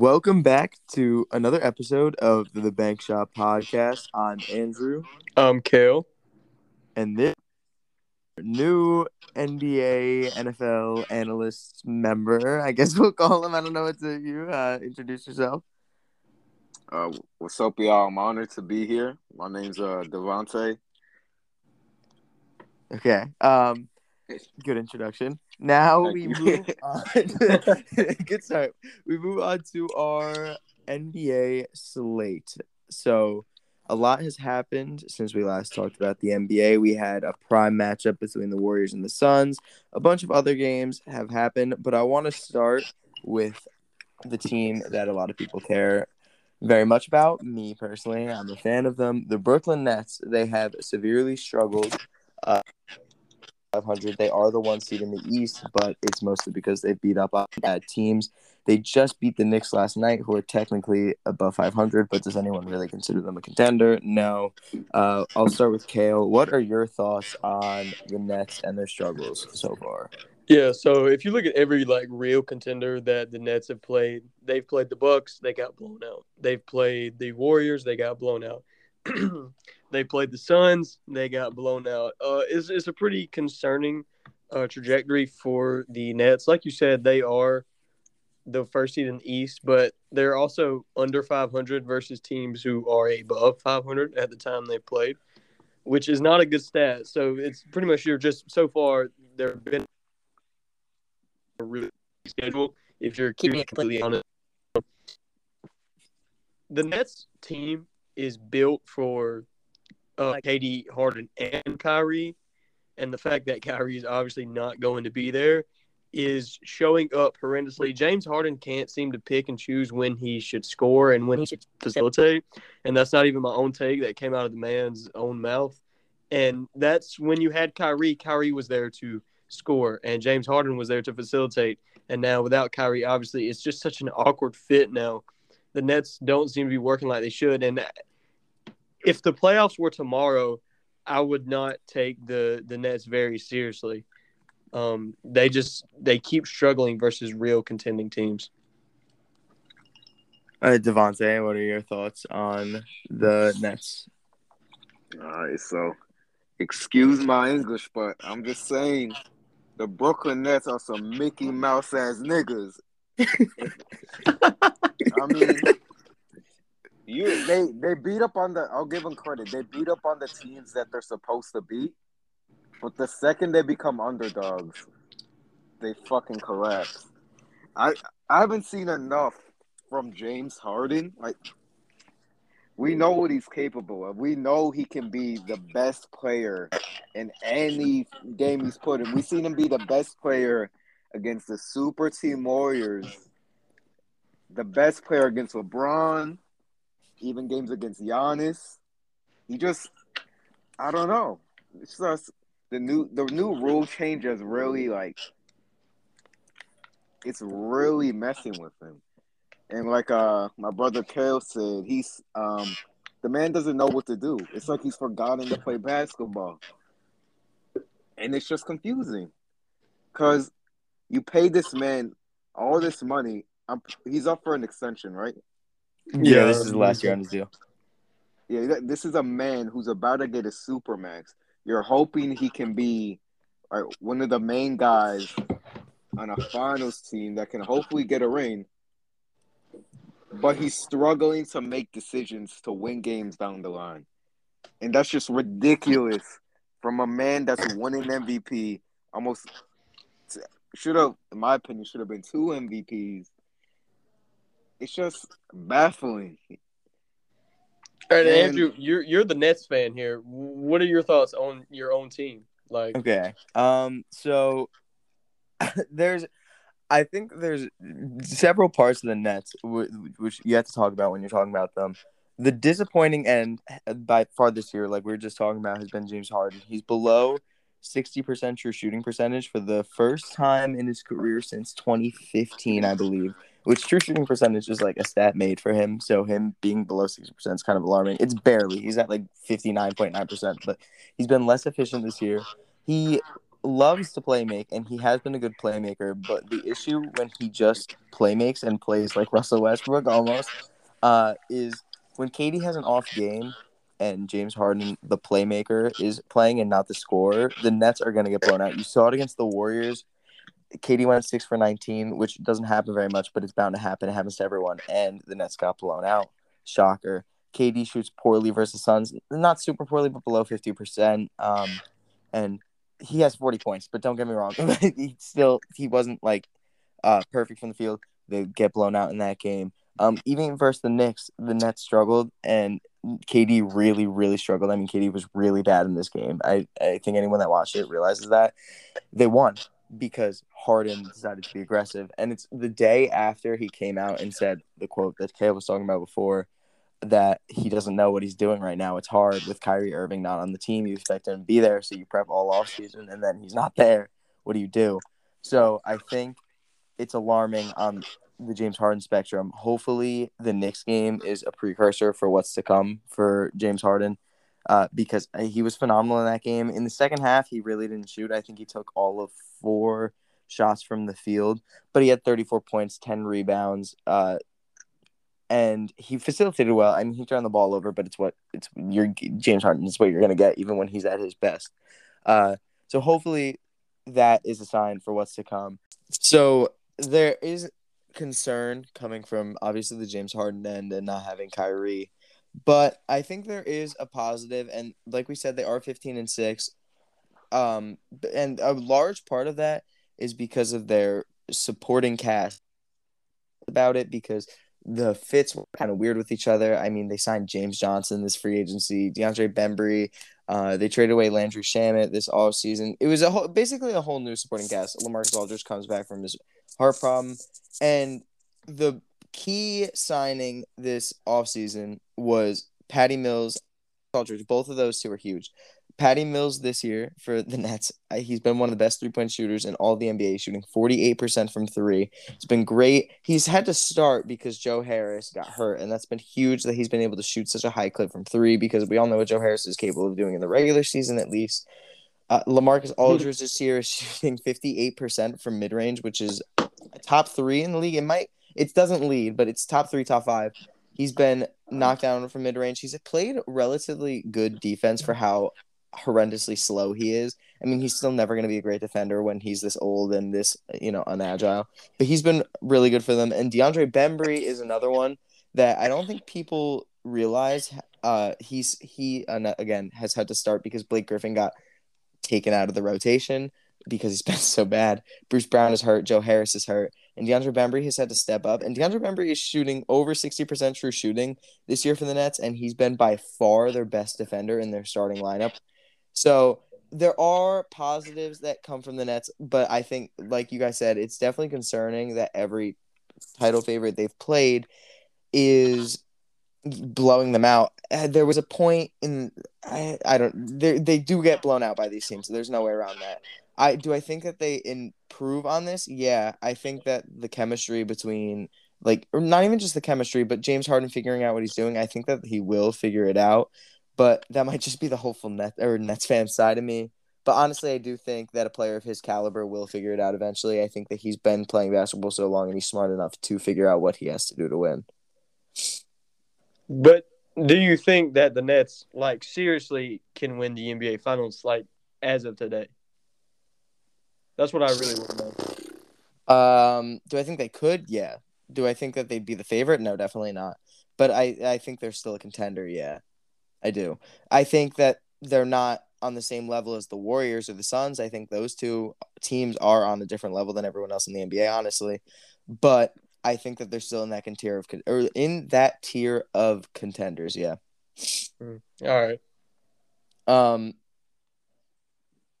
Welcome back to another episode of the Bank Shot Podcast. I'm Andrew, I'm Kale. and this new NBA NFL analyst member. I guess we'll call him. I don't know what to you. Uh, introduce yourself. Uh, what's up, y'all? I'm honored to be here. My name's uh Devonte. Okay. Um, good introduction. Now Thank we you. move on. good start. We move on to our NBA slate. So, a lot has happened since we last talked about the NBA. We had a prime matchup between the Warriors and the Suns. A bunch of other games have happened, but I want to start with the team that a lot of people care very much about. Me personally, I'm a fan of them. The Brooklyn Nets. They have severely struggled. Uh, 500. They are the one seed in the East, but it's mostly because they beat up bad teams. They just beat the Knicks last night, who are technically above 500, but does anyone really consider them a contender? No. Uh, I'll start with Kale. What are your thoughts on the Nets and their struggles so far? Yeah, so if you look at every like real contender that the Nets have played, they've played the Bucks, they got blown out. They've played the Warriors, they got blown out. they played the Suns, they got blown out. Uh, it's, it's a pretty concerning uh, trajectory for the Nets. Like you said, they are the first seed in the East, but they're also under 500 versus teams who are above 500 at the time they played, which is not a good stat. So it's pretty much you're just so far there have been a really schedule if you're keeping it completely honest. The Nets team is built for uh, KD, Harden, and Kyrie, and the fact that Kyrie is obviously not going to be there is showing up horrendously. James Harden can't seem to pick and choose when he should score and when he should facilitate, and that's not even my own take. That came out of the man's own mouth, and that's when you had Kyrie. Kyrie was there to score, and James Harden was there to facilitate. And now without Kyrie, obviously, it's just such an awkward fit now. The Nets don't seem to be working like they should. And if the playoffs were tomorrow, I would not take the the Nets very seriously. Um, they just they keep struggling versus real contending teams. Uh, Devonte, what are your thoughts on the Nets? All right, so excuse my English, but I'm just saying the Brooklyn Nets are some Mickey Mouse ass niggas. I mean, you they they beat up on the. I'll give them credit. They beat up on the teams that they're supposed to beat, but the second they become underdogs, they fucking collapse. I I haven't seen enough from James Harden. Like we know what he's capable of. We know he can be the best player in any game he's put in. We've seen him be the best player against the Super Team Warriors, the best player against LeBron, even games against Giannis. He just, I don't know. It's just the new the new rule change is really like, it's really messing with him. And like uh my brother Kale said, he's um the man doesn't know what to do. It's like he's forgotten to play basketball. And it's just confusing. Cause you pay this man all this money. I'm, he's up for an extension, right? Yeah, this is the last year on his deal. Yeah, this is a man who's about to get a supermax. You're hoping he can be like, one of the main guys on a finals team that can hopefully get a ring. But he's struggling to make decisions to win games down the line. And that's just ridiculous from a man that's winning MVP almost should have, in my opinion, should have been two MVPs. It's just baffling. All right, And- Andrew, you're you're the Nets fan here. What are your thoughts on your own team? Like, Okay. Um. So there's, I think there's several parts of the Nets wh- which you have to talk about when you're talking about them. The disappointing end by far this year, like we were just talking about, has been James Harden. He's below sixty percent true shooting percentage for the first time in his career since 2015, I believe. Which true shooting percentage is like a stat made for him. So him being below sixty percent is kind of alarming. It's barely. He's at like fifty nine point nine percent, but he's been less efficient this year. He loves to play make, and he has been a good playmaker. But the issue when he just play makes and plays like Russell Westbrook almost uh, is when KD has an off game and James Harden, the playmaker, is playing and not the scorer. The Nets are going to get blown out. You saw it against the Warriors. KD went six for 19, which doesn't happen very much, but it's bound to happen. It happens to everyone. And the Nets got blown out. Shocker. KD shoots poorly versus Suns, not super poorly, but below 50%. Um, and he has 40 points, but don't get me wrong. he still, he wasn't like uh, perfect from the field. They get blown out in that game. Um, even versus the Knicks, the Nets struggled, and KD really, really struggled. I mean, KD was really bad in this game. I, I think anyone that watched it realizes that they won because Harden decided to be aggressive. And it's the day after he came out and said the quote that Caleb was talking about before that he doesn't know what he's doing right now. It's hard with Kyrie Irving not on the team. You expect him to be there, so you prep all off season, and then he's not there. What do you do? So I think it's alarming on the James Harden spectrum. Hopefully, the Knicks game is a precursor for what's to come for James Harden. Uh, because he was phenomenal in that game. In the second half, he really didn't shoot. I think he took all of four shots from the field, but he had 34 points, 10 rebounds, uh, and he facilitated well. I mean, he turned the ball over, but it's what it's your James Harden. It's what you're gonna get, even when he's at his best. Uh, so hopefully, that is a sign for what's to come. So there is concern coming from obviously the James Harden end and not having Kyrie, but I think there is a positive, and like we said, they are 15 and six. Um, and a large part of that is because of their supporting cast about it because the fits were kind of weird with each other. I mean, they signed James Johnson this free agency, DeAndre Bembry. Uh, they traded away Landry Shamet this off season. It was a whole, basically a whole new supporting cast. LaMarcus Aldridge comes back from his heart problem, and the key signing this offseason was Patty Mills, Aldridge. Both of those two are huge. Patty Mills this year for the Nets, he's been one of the best three point shooters in all the NBA, shooting 48% from three. It's been great. He's had to start because Joe Harris got hurt, and that's been huge that he's been able to shoot such a high clip from three because we all know what Joe Harris is capable of doing in the regular season, at least. Uh, Lamarcus Aldridge this year is shooting 58% from mid range, which is top three in the league. It might, it doesn't lead, but it's top three, top five. He's been knocked down from mid range. He's played relatively good defense for how horrendously slow he is. I mean, he's still never going to be a great defender when he's this old and this, you know, unagile. But he's been really good for them. And DeAndre Bembry is another one that I don't think people realize. Uh, he's he uh, again has had to start because Blake Griffin got taken out of the rotation because he's been so bad. Bruce Brown is hurt. Joe Harris is hurt. And DeAndre Bembry has had to step up. And DeAndre Bembry is shooting over 60% true shooting this year for the Nets. And he's been by far their best defender in their starting lineup. So there are positives that come from the Nets, but I think, like you guys said, it's definitely concerning that every title favorite they've played is blowing them out. Uh, there was a point in I, I don't they they do get blown out by these teams. So there's no way around that. I do I think that they improve on this? Yeah, I think that the chemistry between like or not even just the chemistry, but James Harden figuring out what he's doing. I think that he will figure it out but that might just be the hopeful net or Nets fan side of me. But honestly, I do think that a player of his caliber will figure it out eventually. I think that he's been playing basketball so long and he's smart enough to figure out what he has to do to win. But do you think that the Nets like seriously can win the NBA finals like as of today? That's what I really want to know. Um, do I think they could? Yeah. Do I think that they'd be the favorite? No, definitely not. But I, I think they're still a contender, yeah. I do. I think that they're not on the same level as the Warriors or the Suns. I think those two teams are on a different level than everyone else in the NBA, honestly. But I think that they're still in that tier of or in that tier of contenders. Yeah. Mm. All right. Um.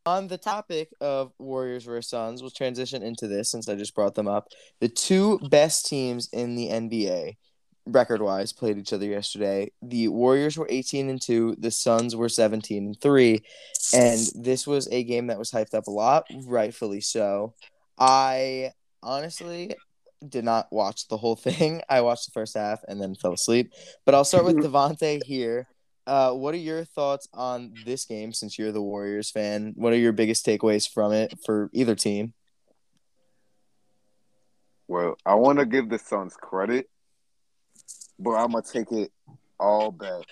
On the topic of Warriors versus Suns, we'll transition into this since I just brought them up. The two best teams in the NBA record wise played each other yesterday. The Warriors were 18 and 2, the Suns were 17 and 3, and this was a game that was hyped up a lot, rightfully so. I honestly did not watch the whole thing. I watched the first half and then fell asleep. But I'll start with Devonte here. Uh, what are your thoughts on this game? Since you're the Warriors fan, what are your biggest takeaways from it for either team? Well, I want to give the Suns credit, but I'm gonna take it all back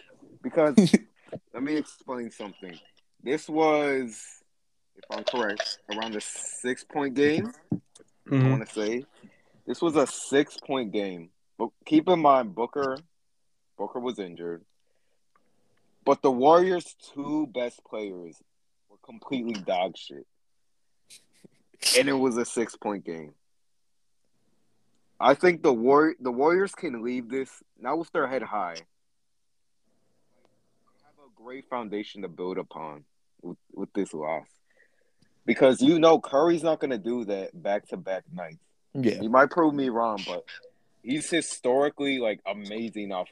because let me explain something. This was, if I'm correct, around the six point game. I Mhm. want to say this was a six point game. But keep in mind, Booker, Booker was injured, but the Warriors' two best players were completely dog shit, and it was a six point game. I think the war the Warriors can leave this not with their head high. They have a great foundation to build upon with, with this loss. Because you know Curry's not gonna do that back to back nights. Yeah, He might prove me wrong, but he's historically like amazing off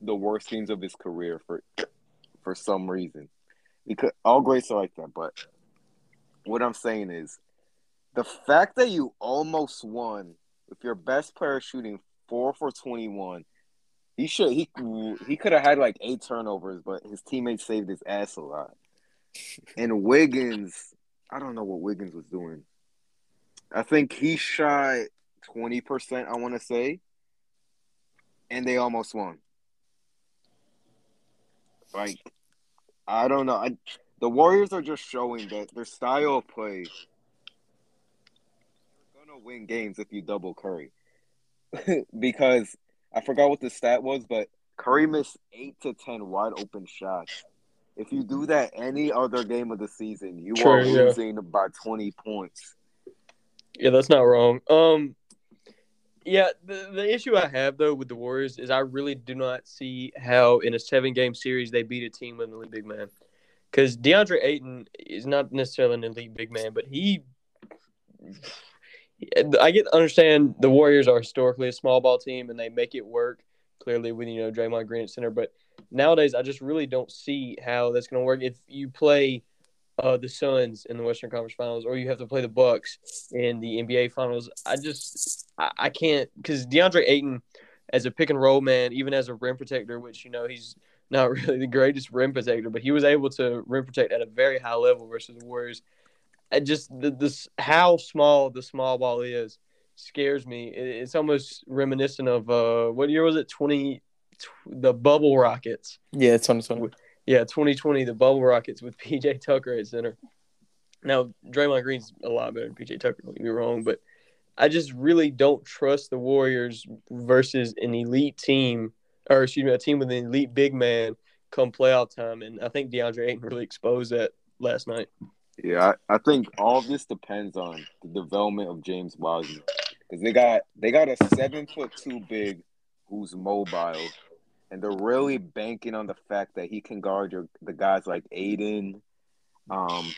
the worst teams of his career for for some reason. Because all greats are like that, but what I'm saying is the fact that you almost won with your best player shooting four for twenty one. He should he he could have had like eight turnovers, but his teammates saved his ass a lot. And Wiggins, I don't know what Wiggins was doing. I think he shot twenty percent. I want to say, and they almost won. Like, I don't know. I, the Warriors are just showing that their style of play. You're gonna win games if you double Curry, because I forgot what the stat was, but Curry missed eight to ten wide open shots. If you do that any other game of the season, you True, are yeah. losing by twenty points. Yeah, that's not wrong. Um, yeah, the the issue I have though with the Warriors is I really do not see how in a seven game series they beat a team with an elite big man. Because DeAndre Ayton is not necessarily an elite big man, but he, I get understand the Warriors are historically a small ball team and they make it work clearly with you know Draymond Green at center. But nowadays, I just really don't see how that's going to work if you play uh, the Suns in the Western Conference Finals, or you have to play the Bucks in the NBA Finals. I just I, I can't because DeAndre Ayton as a pick and roll man, even as a rim protector, which you know he's not really the greatest rim protector, but he was able to rim protect at a very high level versus the Warriors. I just the, this how small the small ball is scares me. It, it's almost reminiscent of uh what year was it? Twenty the bubble rockets. yeah, it's twenty twenty. Yeah, 2020, the Bubble Rockets with PJ Tucker at center. Now, Draymond Green's a lot better than PJ Tucker, don't get me wrong, but I just really don't trust the Warriors versus an elite team, or excuse me, a team with an elite big man come playoff time. And I think DeAndre Ayton really exposed that last night. Yeah, I, I think all this depends on the development of James Wiseman because they got they got a seven foot two big who's mobile, and they're really banking on the fact that he can guard your the guys like Ayton, um,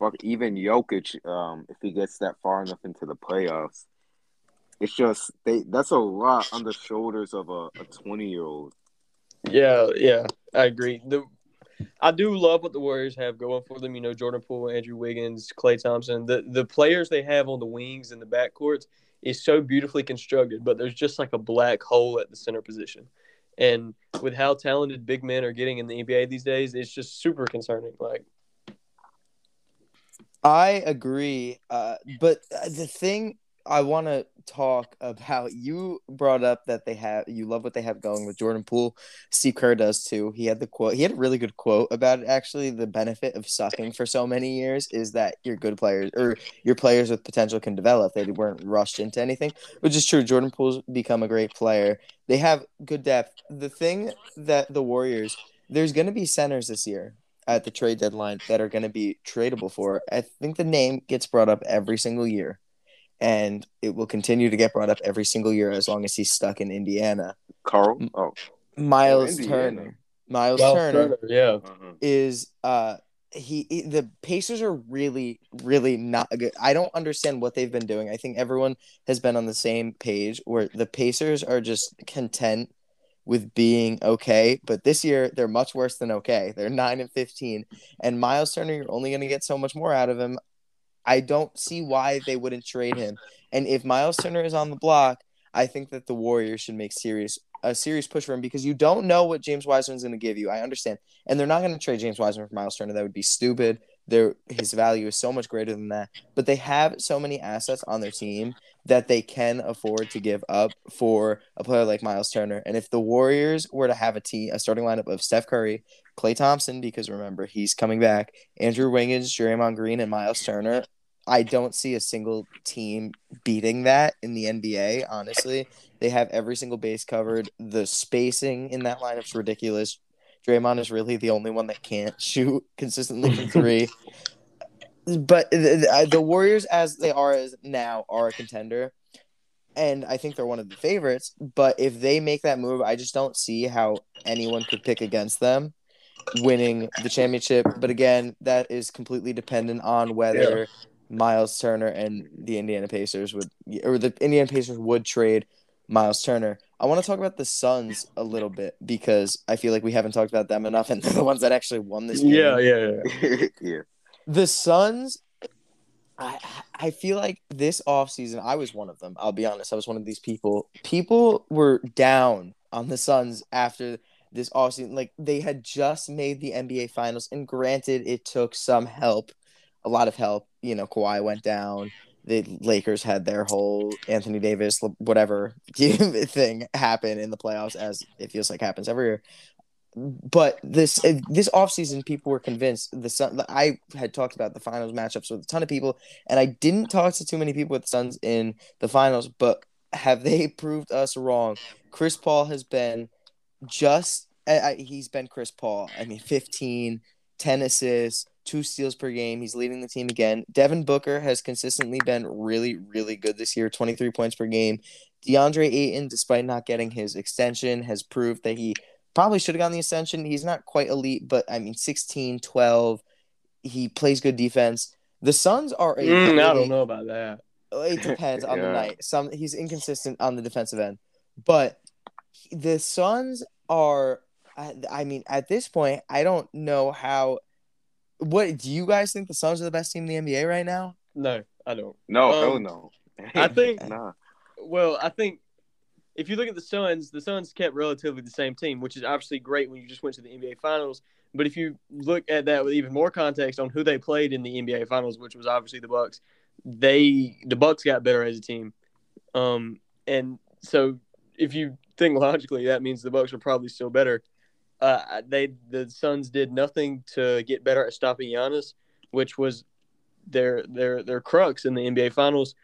fuck even Jokic, um, if he gets that far enough into the playoffs. It's just they that's a lot on the shoulders of a twenty year old. Yeah, yeah, I agree. The I do love what the Warriors have going for them. You know, Jordan Poole, Andrew Wiggins, Klay Thompson. The the players they have on the wings and the backcourts is so beautifully constructed, but there's just like a black hole at the center position. And with how talented big men are getting in the NBA these days, it's just super concerning. Like, I agree, uh, but uh, the thing I want to talk about, you brought up that they have, you love what they have going with Jordan Poole. Steve Kerr does too. He had the quote, he had a really good quote about it. Actually, the benefit of sucking for so many years is that your good players or your players with potential can develop. They weren't rushed into anything, which is true. Jordan Poole's become a great player. They have good depth. The thing that the Warriors, there's going to be centers this year at the trade deadline that are going to be tradable for. I think the name gets brought up every single year, and it will continue to get brought up every single year as long as he's stuck in Indiana. Carl, oh, Miles Indiana. Turner. Miles Miles Turner Turner, yeah, uh-huh. is uh he, he- the Pacers are really really not good. I don't understand what they've been doing. I think everyone has been on the same page where the Pacers are just content with being okay, but this year they're much worse than okay. They're 9 and 15 and Miles Turner you're only going to get so much more out of him. I don't see why they wouldn't trade him. And if Miles Turner is on the block, I think that the Warriors should make serious a serious push for him because you don't know what James Wiseman's going to give you. I understand, and they're not going to trade James Wiseman for Miles Turner. That would be stupid. Their his value is so much greater than that. But they have so many assets on their team that they can afford to give up for a player like Miles Turner. And if the Warriors were to have a team, a starting lineup of Steph Curry, Klay Thompson, because remember he's coming back, Andrew Wiggins, Draymond Green, and Miles Turner, I don't see a single team beating that in the NBA. Honestly, they have every single base covered. The spacing in that lineup's ridiculous. Draymond is really the only one that can't shoot consistently from three. but the, the Warriors, as they are as now, are a contender, and I think they're one of the favorites. But if they make that move, I just don't see how anyone could pick against them winning the championship. But again, that is completely dependent on whether. Yeah. Miles Turner and the Indiana Pacers would, or the Indiana Pacers would trade Miles Turner. I want to talk about the Suns a little bit because I feel like we haven't talked about them enough, and they're the ones that actually won this game. Yeah, yeah, yeah. yeah. The Suns, I I feel like this offseason, I was one of them. I'll be honest. I was one of these people. People were down on the Suns after this offseason. Like they had just made the NBA Finals, and granted, it took some help, a lot of help. You know, Kawhi went down the Lakers had their whole Anthony Davis whatever thing happen in the playoffs as it feels like happens every year. But this eh, this offseason, people were convinced the Sun. I had talked about the finals matchups with a ton of people, and I didn't talk to too many people with the Suns in the finals. But have they proved us wrong? Chris Paul has been just I, he's been Chris Paul. I mean, 15, 10 assists, two steals per game. He's leading the team again. Devin Booker has consistently been really, really good this year 23 points per game. DeAndre Ayton, despite not getting his extension, has proved that he probably should have gotten the extension. He's not quite elite, but I mean, 16, 12. He plays good defense. The Suns are a. Mm, really, I don't know about that. It depends on yeah. the night. Some he's inconsistent on the defensive end, but the Suns are. I, I mean, at this point, I don't know how what do you guys think the Suns are the best team in the NBA right now? No, I don't. No, um, oh no. I think. nah. Well, I think if you look at the Suns, the Suns kept relatively the same team, which is obviously great when you just went to the NBA Finals. But if you look at that with even more context on who they played in the NBA Finals, which was obviously the Bucks, they the Bucks got better as a team. Um, and so if you think logically, that means the Bucks are probably still better uh, they the Suns did nothing to get better at stopping Giannis, which was their their their crux in the NBA Finals,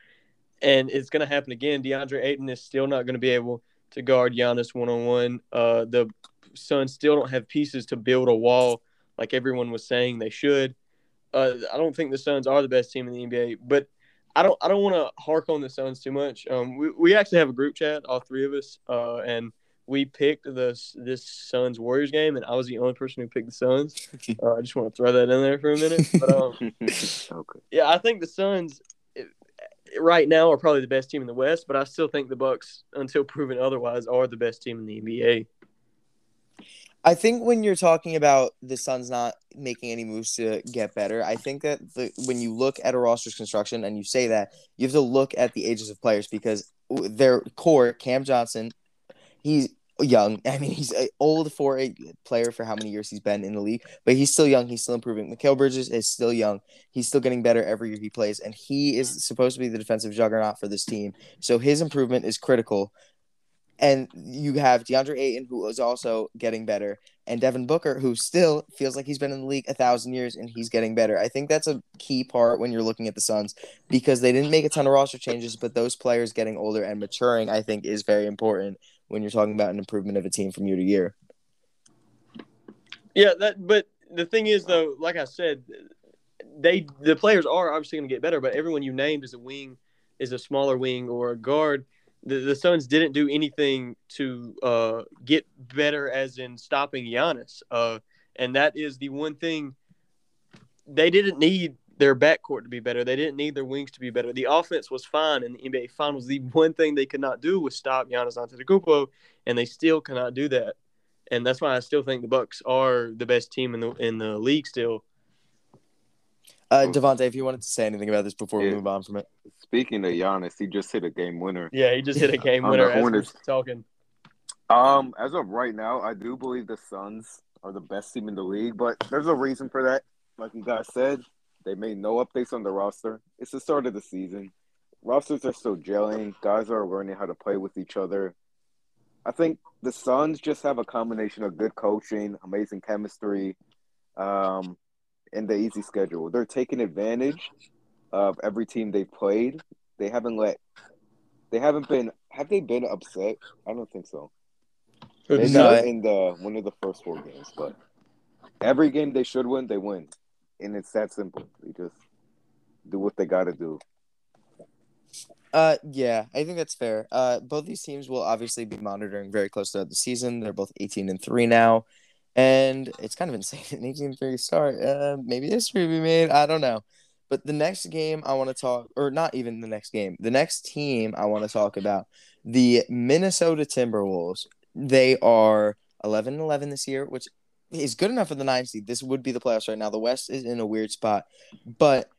and it's going to happen again. DeAndre Ayton is still not going to be able to guard Giannis one on one. The Suns still don't have pieces to build a wall like everyone was saying they should. Uh, I don't think the Suns are the best team in the NBA, but I don't I don't want to hark on the Suns too much. Um, we we actually have a group chat, all three of us, uh, and we picked the this Suns Warriors game, and I was the only person who picked the Suns. Uh, I just want to throw that in there for a minute. But um, okay. yeah, I think the Suns right now are probably the best team in the West, but I still think the Bucks, until proven otherwise, are the best team in the NBA. I think when you're talking about the Suns not making any moves to get better, I think that the, when you look at a roster's construction and you say that, you have to look at the ages of players because their core, Cam Johnson, he's young. I mean, he's an old for a player for how many years he's been in the league, but he's still young. He's still improving. Mikal Bridges is still young. He's still getting better every year he plays, and he is supposed to be the defensive juggernaut for this team. So his improvement is critical. And you have DeAndre Ayton, who is also getting better, and Devin Booker, who still feels like he's been in the league a thousand years and he's getting better. I think that's a key part when you're looking at the Suns because they didn't make a ton of roster changes, but those players getting older and maturing, I think, is very important when you're talking about an improvement of a team from year to year. Yeah, that. But the thing is, though, like I said, they the players are obviously going to get better, but everyone you named is a wing, is a smaller wing or a guard. The, the Suns didn't do anything to uh, get better, as in stopping Giannis. Uh, and that is the one thing they didn't need their backcourt to be better. They didn't need their wings to be better. The offense was fine in the NBA Finals. The one thing they could not do was stop Giannis Antetokounmpo, and they still cannot do that. And that's why I still think the Bucks are the best team in the in the league still. Uh, Devonte, if you wanted to say anything about this before yeah. we move on from it. Speaking of Giannis, he just hit a game winner. Yeah, he just hit a game winner as we're talking. Um, as of right now, I do believe the Suns are the best team in the league, but there's a reason for that. Like you guys said, they made no updates on the roster. It's the start of the season. Rosters are still gelling. Guys are learning how to play with each other. I think the Suns just have a combination of good coaching, amazing chemistry, um, and the easy schedule. They're taking advantage of every team they've played. They haven't let they haven't been have they been upset? I don't think so. Maybe No. in the one of the first four games, but every game they should win, they win. And it's that simple. They just do what they gotta do. Uh, yeah, I think that's fair. Uh, both these teams will obviously be monitoring very close throughout the season. They're both 18 and 3 now. And it's kind of insane. An 18 3 start. Uh, maybe history will be made. I don't know. But the next game I want to talk, or not even the next game, the next team I want to talk about, the Minnesota Timberwolves. They are 11 and 11 this year, which is good enough for the nine seed. This would be the playoffs right now. The West is in a weird spot, but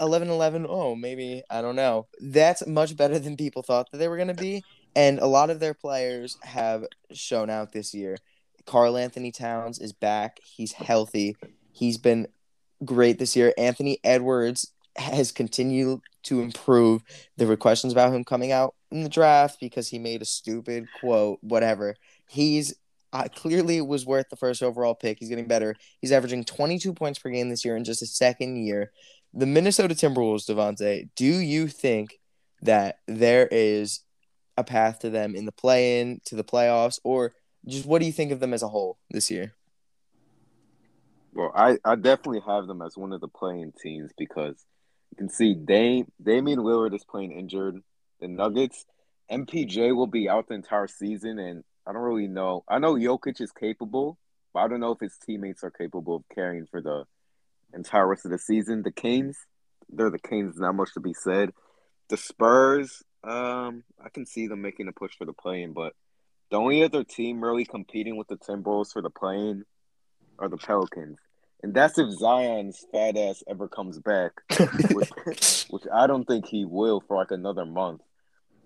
11 11 oh maybe i don't know that's much better than people thought that they were going to be and a lot of their players have shown out this year Karl-Anthony Towns is back. He's healthy. He's been great this year. Anthony edwards has continued to improve. There were questions about him coming out in the draft because he made a stupid quote whatever. He's uh, clearly was worth the first overall pick. He's getting better. He's averaging 22 points per game this year in just his second year. The Minnesota Timberwolves, Devonte, do you think that there is a path to them in the play in, to the playoffs, or just what do you think of them as a whole this year? Well, I, I definitely have them as one of the play-in teams because you can see Dame Damian Lillard is playing injured. The Nuggets, MPJ will be out the entire season, and I don't really know. I know Jokic is capable, but I don't know if his teammates are capable of carrying for the entire rest of the season. The Canes, they're the Canes, not much to be said. The Spurs, um, I can see them making a push for the play-in, but the only other team really competing with the Timberwolves for the play-in are the Pelicans. And that's if Zion's fat ass ever comes back, which, which I don't think he will for like another month.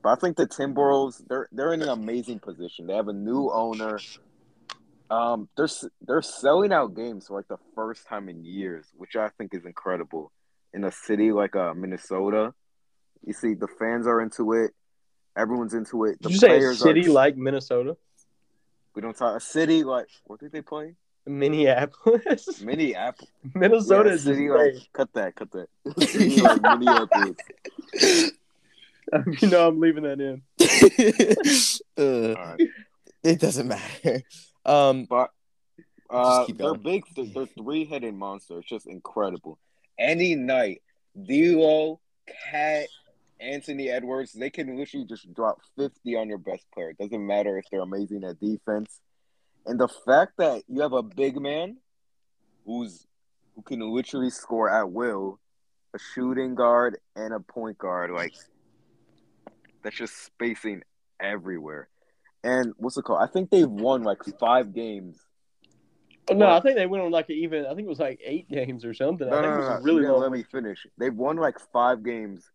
But I think the Timberwolves, they're they're in an amazing position. They have a new owner. Um, they're they're selling out games for like the first time in years, which I think is incredible. In a city like uh, Minnesota, you see the fans are into it. Everyone's into it. The Did you say a city are. like Minnesota? we don't talk a city like what did they play? Minneapolis? Minneapolis. Minnesota Yeah, is city just like cut that, cut that. City like Minneapolis. you know I'm leaving that in. Uh, All right. it doesn't matter. Um, But uh, they're going. big. They're three headed monster. It's just incredible. Any night, D'Lo, KAT, Anthony Edwards, they can literally just drop fifty on your best player. It doesn't matter if they're amazing at defense. And the fact that you have a big man who's who can literally score at will, a shooting guard and a point guard, like that's just spacing everywhere. And what's it called? I think they've won like five games Oh, no? I think they went on like even. I think it was like eight games or something. No, I think no, it was no, really long. let me finish. They've won like five games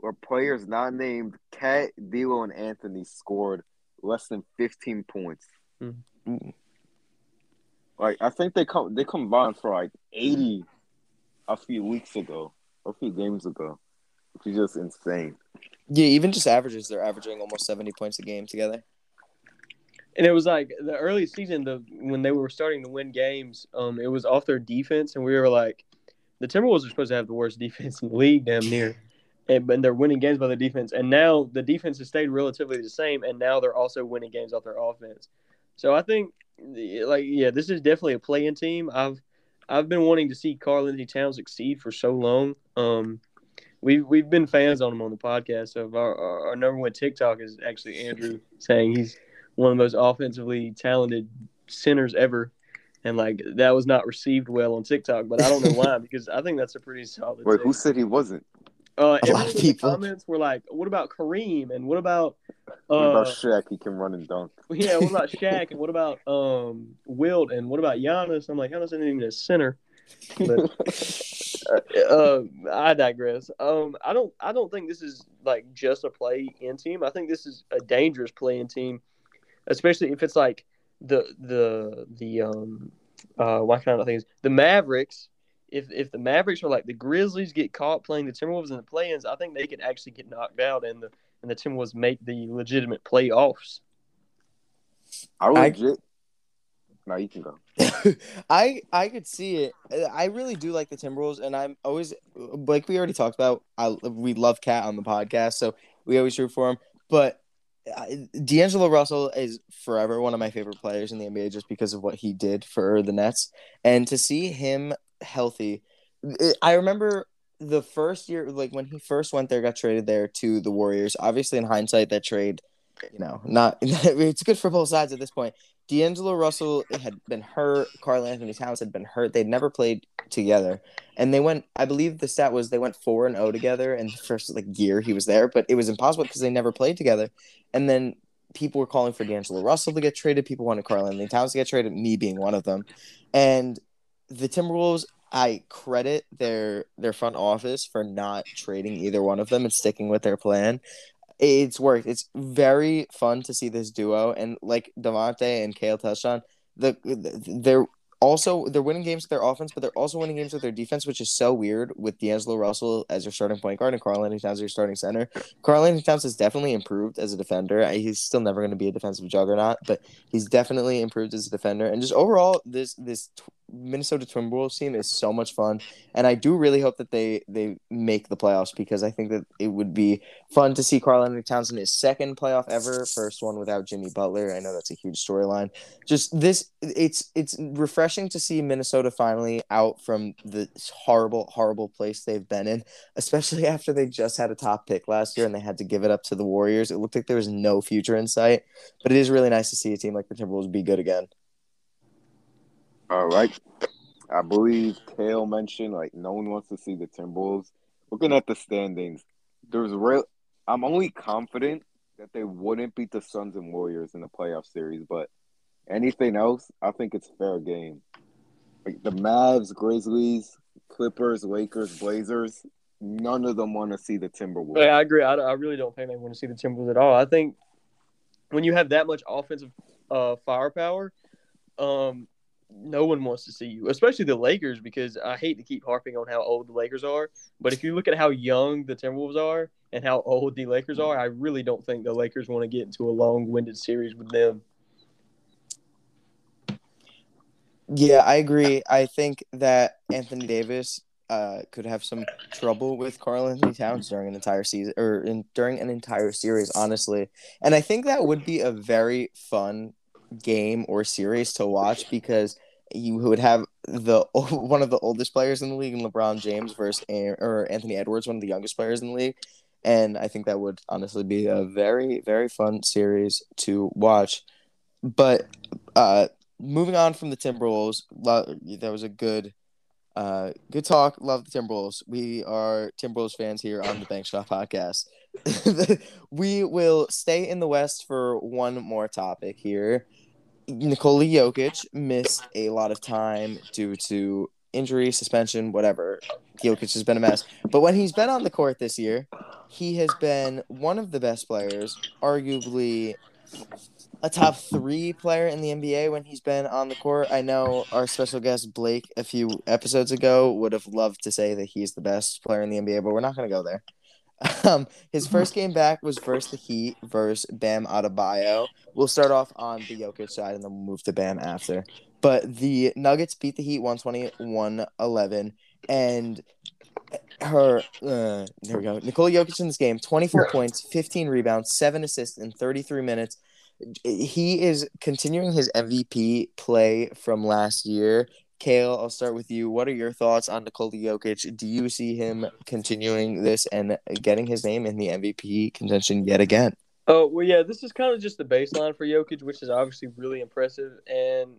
where players not named KAT, D'Lo, and Anthony scored less than fifteen points. Mhm. Like I think they come they combined for like eighty a few weeks ago, a few games ago, which is just insane. yeah, even just averages, they're averaging almost 70 points a game together. And it was like the early season, the when they were starting to win games, um, it was off their defense, and we were like, the Timberwolves are supposed to have the worst defense in the league, damn near, and but they're winning games by the defense. And now the defense has stayed relatively the same, and now they're also winning games off their offense. So I think, like, yeah, this is definitely a play-in team. I've I've been wanting to see Karl-Anthony Towns succeed for so long. Um, we've we've been fans on him on the podcast. So our, our, our number one TikTok is actually Andrew saying he's one of the most offensively talented centers ever. And like that was not received well on TikTok, but I don't know why because I think that's a pretty solid. Wait, take. who said he wasn't? Uh, A lot of in the people. comments were like, "What about Kareem? And what about What uh, about Shaq? He can run and dunk. yeah, what about Shaq? And what about um Wilt? And what about Giannis? I'm like, Giannis isn't even a center. But uh, I digress. Um, I don't, I don't think this is like just a play in team. I think this is a dangerous play in team, especially if it's like the the the um uh why can't I think the Mavericks. If if the Mavericks are like the Grizzlies get caught playing the Timberwolves in the play-ins, I think they could actually get knocked out and the and the Timberwolves make the legitimate playoffs. I legit. No, you can go. I I could see it. I really do like the Timberwolves, and I'm always like we already talked about. I we love KAT on the podcast, so we always root for him. But uh, D'Angelo Russell is forever one of my favorite players in the NBA just because of what he did for the Nets, and to see him healthy, I remember the first year, like when he first went there, got traded there to the Warriors. Obviously, in hindsight, that trade you know, not it's good for both sides at this point. D'Angelo Russell had been hurt. Karl-Anthony Towns had been hurt. They'd never played together, and they went. I believe the stat was they went four and zero oh together in the first like year he was there, but it was impossible because they never played together. And then people were calling for D'Angelo Russell to get traded. People wanted Karl-Anthony Towns to get traded. Me being one of them, and the Timberwolves. I credit their their front office for not trading either one of them and sticking with their plan it's worked. It's very fun to see this duo, and like Devonte and Kale touched the they're also they're winning games with their offense, but they're also winning games with their defense, which is so weird with D'Angelo Russell as your starting point guard and Karl-Anthony Towns as your starting center. Karl-Anthony Towns has definitely improved as a defender. He's still never going to be a defensive juggernaut, but he's definitely improved as a defender. And just overall, this this Minnesota Timberwolves team is so much fun, and I do really hope that they they make the playoffs because I think that it would be fun to see Karl-Anthony Towns in his second playoff ever, first one without Jimmy Butler. I know that's a huge storyline. Just this, it's it's refreshing to see Minnesota finally out from this horrible horrible place they've been in, especially after they just had a top pick last year and they had to give it up to the Warriors. It looked like there was no future in sight, but it is really nice to see a team like the Timberwolves be good again. All right. I believe Kale mentioned like no one wants to see the Timberwolves. Looking at the standings, there's real. I'm only confident that they wouldn't beat the Suns and Warriors in the playoff series, but anything else, I think it's fair game. Like the Mavs, Grizzlies, Clippers, Lakers, Blazers, none of them want to see the Timberwolves. Yeah, I agree. I, I really don't think they want to see the Timberwolves at all. I think when you have that much offensive uh, firepower, um, no one wants to see you, especially the Lakers, because I hate to keep harping on how old the Lakers are. But if you look at how young the Timberwolves are and how old the Lakers are, I really don't think the Lakers want to get into a long winded series with them. Yeah, I agree. I think that Anthony Davis uh, could have some trouble with Karl-Anthony Towns during an entire season or in, during an entire series, honestly. And I think that would be a very fun game or series to watch because you would have the one of the oldest players in the league, and LeBron James versus or Anthony Edwards, one of the youngest players in the league, and I think that would honestly be a very very fun series to watch. But uh, moving on from the Timberwolves, that was a good. Uh, good talk. Love the Timberwolves. We are Timberwolves fans here on the Bank Shot Podcast. we will stay in the West for one more topic here. Nikola Jokic missed a lot of time due to injury, suspension, whatever. Jokic has been a mess. But when he's been on the court this year, he has been one of the best players, arguably a top three player in the NBA when he's been on the court. I know our special guest Blake a few episodes ago would have loved to say that he's the best player in the NBA, but we're not going to go there. Um, his first game back was versus the Heat versus Bam Adebayo. We'll start off on the Jokic side and then we'll move to Bam after. But the Nuggets beat the Heat 121-11 and her uh, there we go. Nikola Jokic in this game, 24 points, 15 rebounds, 7 assists in 33 minutes. He is continuing his MVP play from last year Kale, I'll start with you. What are your thoughts on Nikola Jokic? Do you see him continuing this and getting his name in the MVP contention yet again? Oh well, yeah. This is kind of just the baseline for Jokic, which is obviously really impressive, and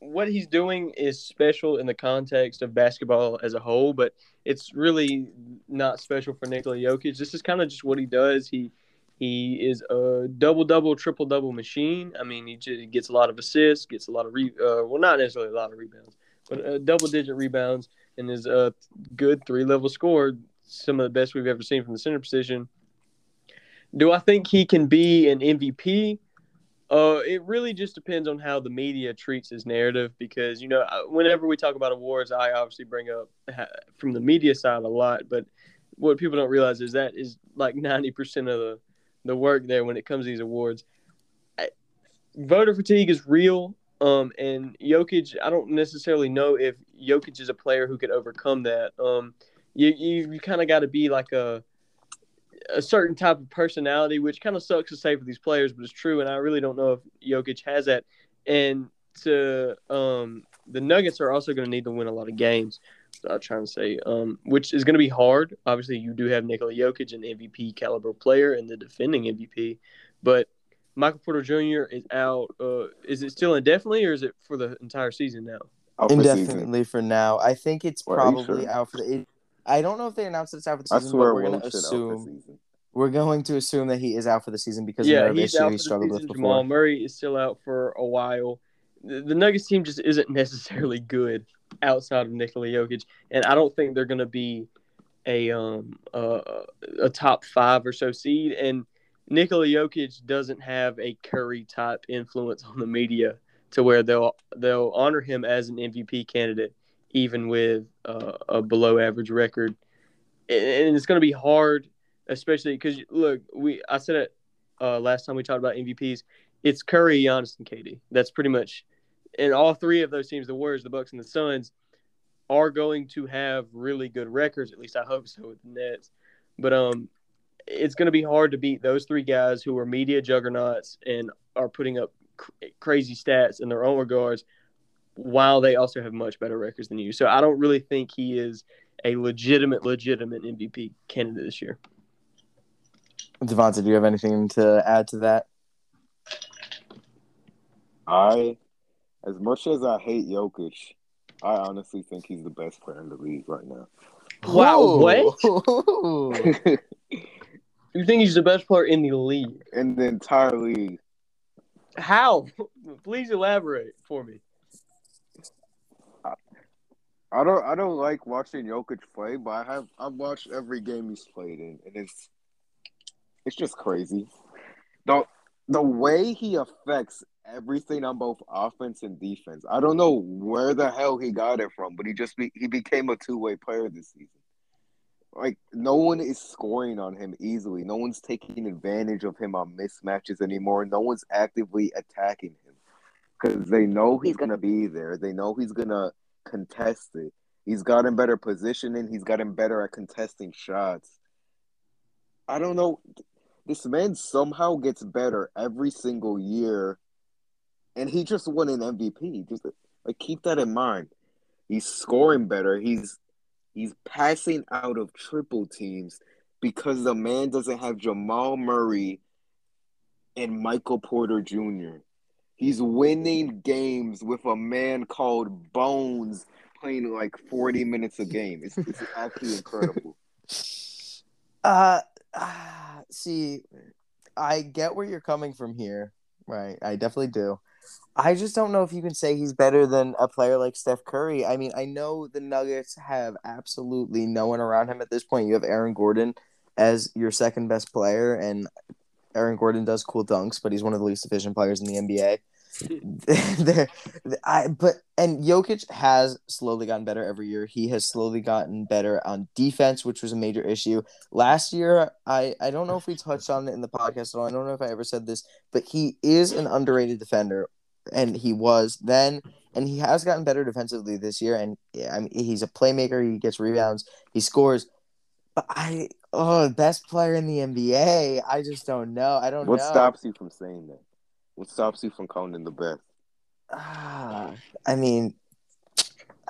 what he's doing is special in the context of basketball as a whole. But it's really not special for Nikola Jokic. This is kind of just what he does. He he is a double double, triple double machine. I mean, he, gets a lot of assists, gets a lot of re, uh, well, not necessarily a lot of rebounds, but uh, double digit rebounds and is a good three level score. Some of the best we've ever seen from the center position. Do I think he can be an MVP? Uh, it really just depends on how the media treats his narrative because you know whenever we talk about awards, I obviously bring up from the media side a lot, but what people don't realize is that is like ninety percent of the the work there when it comes to these awards. I, voter fatigue is real, um, and Jokic. I don't necessarily know if Jokic is a player who could overcome that. Um, you you, you kind of got to be like a a certain type of personality, which kind of sucks to say for these players, but it's true. And I really don't know if Jokic has that. And to um, the Nuggets are also going to need to win a lot of games. I'm trying to say, um, which is going to be hard. Obviously, you do have Nikola Jokic, an MVP caliber player and the defending MVP, but Michael Porter Jr. is out. Uh, is it still indefinitely, or is it for the entire season now? Indefinitely for now. I think it's well, probably sure? out for the. I don't know if they announced it's out for the season, but we're going to assume we're going to assume that he is out for the season because yeah, of the he's issue he struggled with before. Jamal Murray is still out for a while. The, the Nuggets team just isn't necessarily good outside of Nikola Jokic, and I don't think they're going to be a um a, a top five or so seed. And Nikola Jokic doesn't have a Curry type influence on the media to where they'll they'll honor him as an MVP candidate even with uh, a below average record. And it's going to be hard, especially because look, we I said it uh, last time we talked about MVPs. It's Curry, Giannis, and KD. That's pretty much, and all three of those teams, the Warriors, the Bucks, and the Suns, are going to have really good records. At least I hope so with the Nets. But um, it's going to be hard to beat those three guys who are media juggernauts and are putting up cr- crazy stats in their own regards while they also have much better records than you. So I don't really think he is a legitimate, legitimate MVP candidate this year. Devonte, do you have anything to add to that? I, as much as I hate Jokic, I honestly think he's the best player in the league right now. Wow, what? you think he's the best player in the league? In the entire league. How? Please elaborate for me. I don't I don't like watching Jokic play, but I have I've watched every game he's played in, and it's it's just crazy. The the way he affects everything on both offense and defense. I don't know where the hell he got it from, but he just be, he became a two way player this season. Like no one is scoring on him easily. No one's taking advantage of him on mismatches anymore. No one's actively attacking him because they know he's gonna be there. They know he's gonna contest it. He's gotten better positioning. He's gotten better at contesting shots. I don't know. This man somehow gets better every single year, and he just won an MVP. Just like keep that in mind. He's scoring better. He's he's passing out of triple teams because the man doesn't have Jamal Murray and Michael Porter Jr. He's winning games with a man called Bones playing like 40 minutes a game. It's, it's actually incredible. Uh, uh, see, I get where you're coming from here, right? I definitely do. I just don't know if you can say he's better than a player like Steph Curry. I mean, I know the Nuggets have absolutely no one around him at this point. You have Aaron Gordon as your second best player, and Aaron Gordon does cool dunks, but he's one of the least efficient players in the NBA. There, I but and Jokic has slowly gotten better every year. He has slowly gotten better on defense, which was a major issue last year. I I don't know if we touched on it in the podcast at all. I don't know if I ever said this, but he is an underrated defender, and he was then, and he has gotten better defensively this year. And yeah, I mean, he's a playmaker. He gets rebounds. He scores. But I oh, the best player in the NBA. I just don't know. I don't what know. What stops you from saying that? What stops you from calling him the best? Ah, I mean,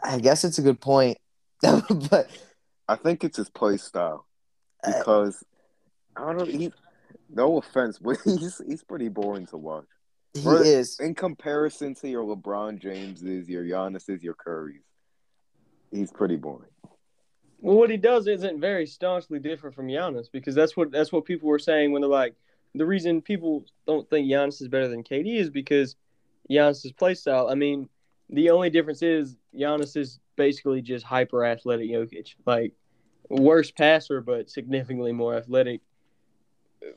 I guess it's a good point, but I think it's his play style because I, I don't know. He, no offense, but he's he's pretty boring to watch. He is in comparison to your LeBron Jameses, your Giannis's, your Currys. He's pretty boring. Well, what he does isn't very staunchly different from Giannis because that's what that's what people were saying when they're like, the reason people don't think Giannis is better than KD is because Giannis's play style. I mean, the only difference is Giannis is basically just hyper athletic Jokic, like worse passer but significantly more athletic.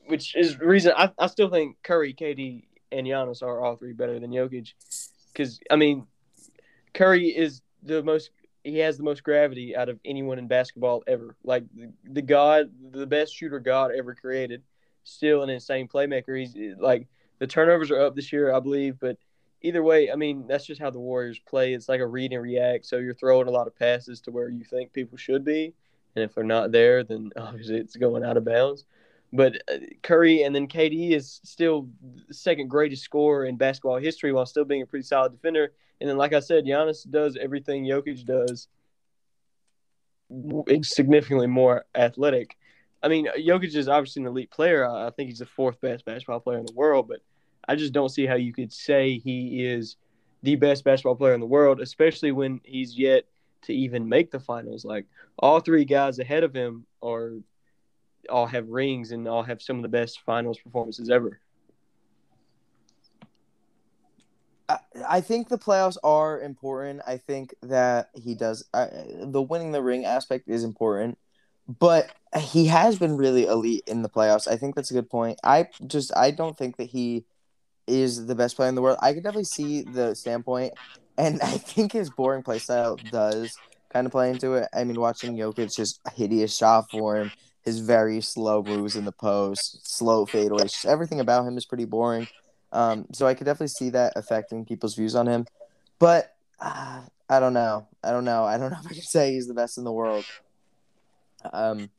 Which is reason I, I still think Curry, KD, and Giannis are all three better than Jokic. Because I mean, Curry is the most. He has the most gravity out of anyone in basketball ever. Like the, the god, the best shooter God ever created. Still an insane playmaker. He's like the turnovers are up this year, I believe, but either way, I mean, that's just how the Warriors play. It's like a read and react. So you're throwing a lot of passes to where you think people should be. And if they're not there, then obviously it's going out of bounds. But uh, Curry and then KD is still the second greatest scorer in basketball history while still being a pretty solid defender. And then, like I said, Giannis does everything Jokic does, significantly more athletic. I mean, Jokic is obviously an elite player. I think he's the fourth best basketball player in the world, but I just don't see how you could say he is the best basketball player in the world, especially when he's yet to even make the finals. Like all three guys ahead of him are all have rings and all have some of the best finals performances ever. I think the playoffs are important. I think that he does uh, the winning the ring aspect is important, but he has been really elite in the playoffs. I think that's a good point. I just I don't think that he is the best player in the world. I could definitely see the standpoint, and I think his boring play style does kind of play into it. I mean, watching Jokic just hideous shot form, his very slow moves in the post, slow fadeaways, just everything about him is pretty boring. Um, so I could definitely see that affecting people's views on him. But uh, I don't know. I don't know. I don't know if I can say he's the best in the world. Um,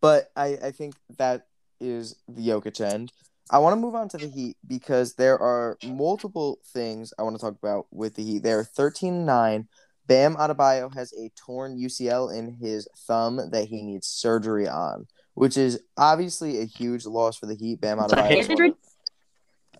but I, I think that is the Jokic end. I want to move on to the Heat because there are multiple things I want to talk about with the Heat. They're 13 9. Bam Adebayo has a torn UCL in his thumb that he needs surgery on, which is obviously a huge loss for the Heat. Bam Adebayo.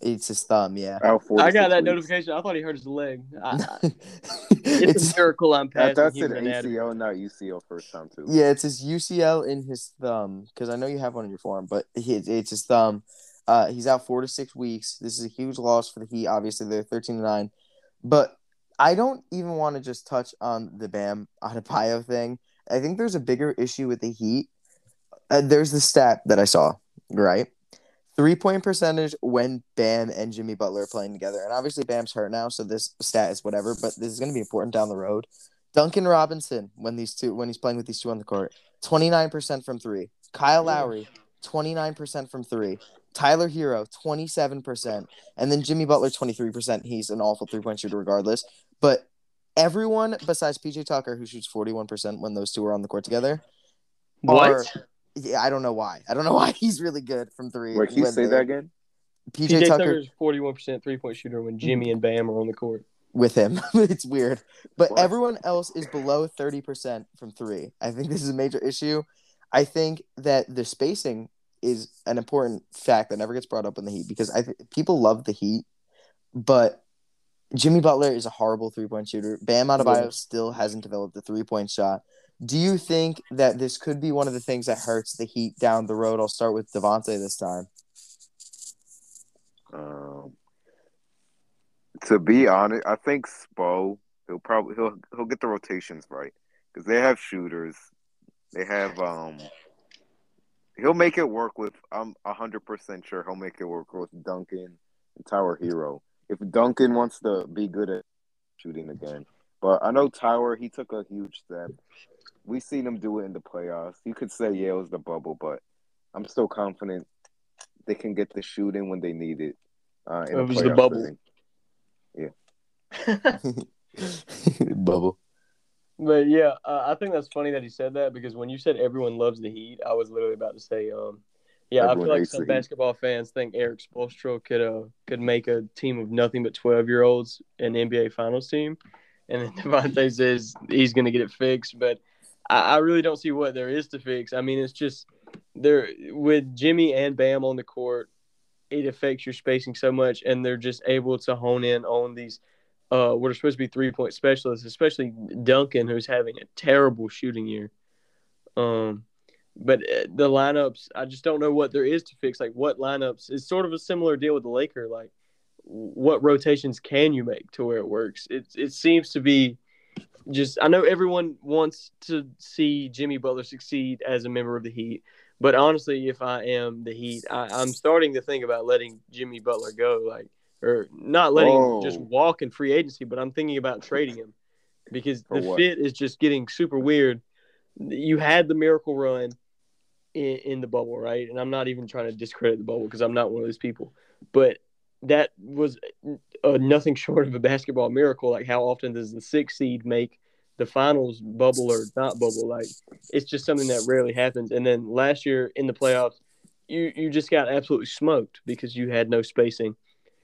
It's his thumb, yeah. I got that weeks. notification. I thought he hurt his leg. I, it's, it's, a miracle I'm passing. That's an ACL, not UCL first time too. Yeah, it's his UCL in his thumb because I know you have one in your form, but it's his thumb. Uh, he's out four to six weeks. This is a huge loss for the Heat. Obviously, they're thirteen to nine, but I don't even want to just touch on the Bam Adebayo thing. I think there's a bigger issue with the Heat. Uh, there's the stat that I saw, right? Three point percentage when Bam and Jimmy Butler are playing together. And obviously, Bam's hurt now, so this stat is whatever, but this is going to be important down the road. Duncan Robinson, when these two, when he's playing with these two on the court, 29% from three. Kyle Lowry, 29% from three. Tyler Herro, 27%. And then Jimmy Butler, 23%. He's an awful three point shooter regardless. But everyone besides PJ Tucker, who shoots 41% when those two are on the court together. What? Are, yeah, I don't know why. I don't know why he's really good from three. Wait, can you say that again? PJ, PJ Tucker is 41% three point shooter when Jimmy and Bam are on the court. With him. it's weird. But what? everyone else is below 30% from three. I think this is a major issue. I think that the spacing is an important fact that never gets brought up in the Heat because I th- people love the Heat, but Jimmy Butler is a horrible three point shooter. Bam Adebayo yeah. still hasn't developed a three point shot. Do you think that this could be one of the things that hurts the Heat down the road? I'll start with Devonte this time. Um, to be honest, I think Spo he'll probably he'll he'll get the rotations right because they have shooters. They have um he'll make it work with. I'm hundred percent sure he'll make it work with Duncan and Tyler Herro. If Duncan wants to be good at shooting again, but I know Tower, he took a huge step. We seen him do it in the playoffs. You could say yeah, it was the bubble, but I'm still confident they can get the shooting when they need it. Uh, in it was the bubble. Yeah. bubble. But yeah, uh, I think that's funny that he said that because when you said everyone loves the Heat, I was literally about to say, um, yeah, everyone I feel like some basketball fans think Erik Spoelstra could uh could make a team of nothing but twelve year olds an NBA Finals team, and then Devonte says he's gonna get it fixed, but I, I really don't see what there is to fix. I mean, it's just there with Jimmy and Bam on the court, it affects your spacing so much, and they're just able to hone in on these uh, what are supposed to be three point specialists, especially Duncan, who's having a terrible shooting year. Um, but uh, the lineups, I just don't know what there is to fix. Like what lineups is sort of a similar deal with the Laker. Like what rotations can you make to where it works? It it seems to be just. I know everyone wants to see Jimmy Butler succeed as a member of the Heat, but honestly, if I am the Heat, I, I'm starting to think about letting Jimmy Butler go. Like or not letting Whoa. him just walk in free agency, but I'm thinking about trading him because For the what? fit is just getting super weird. You had the miracle run in, in the bubble, right? And I'm not even trying to discredit the bubble because I'm not one of those people, but that was uh, nothing short of a basketball miracle. Like, how often does the six seed make the finals bubble or not bubble? Like, it's just something that rarely happens. And then last year in the playoffs, you you just got absolutely smoked because you had no spacing.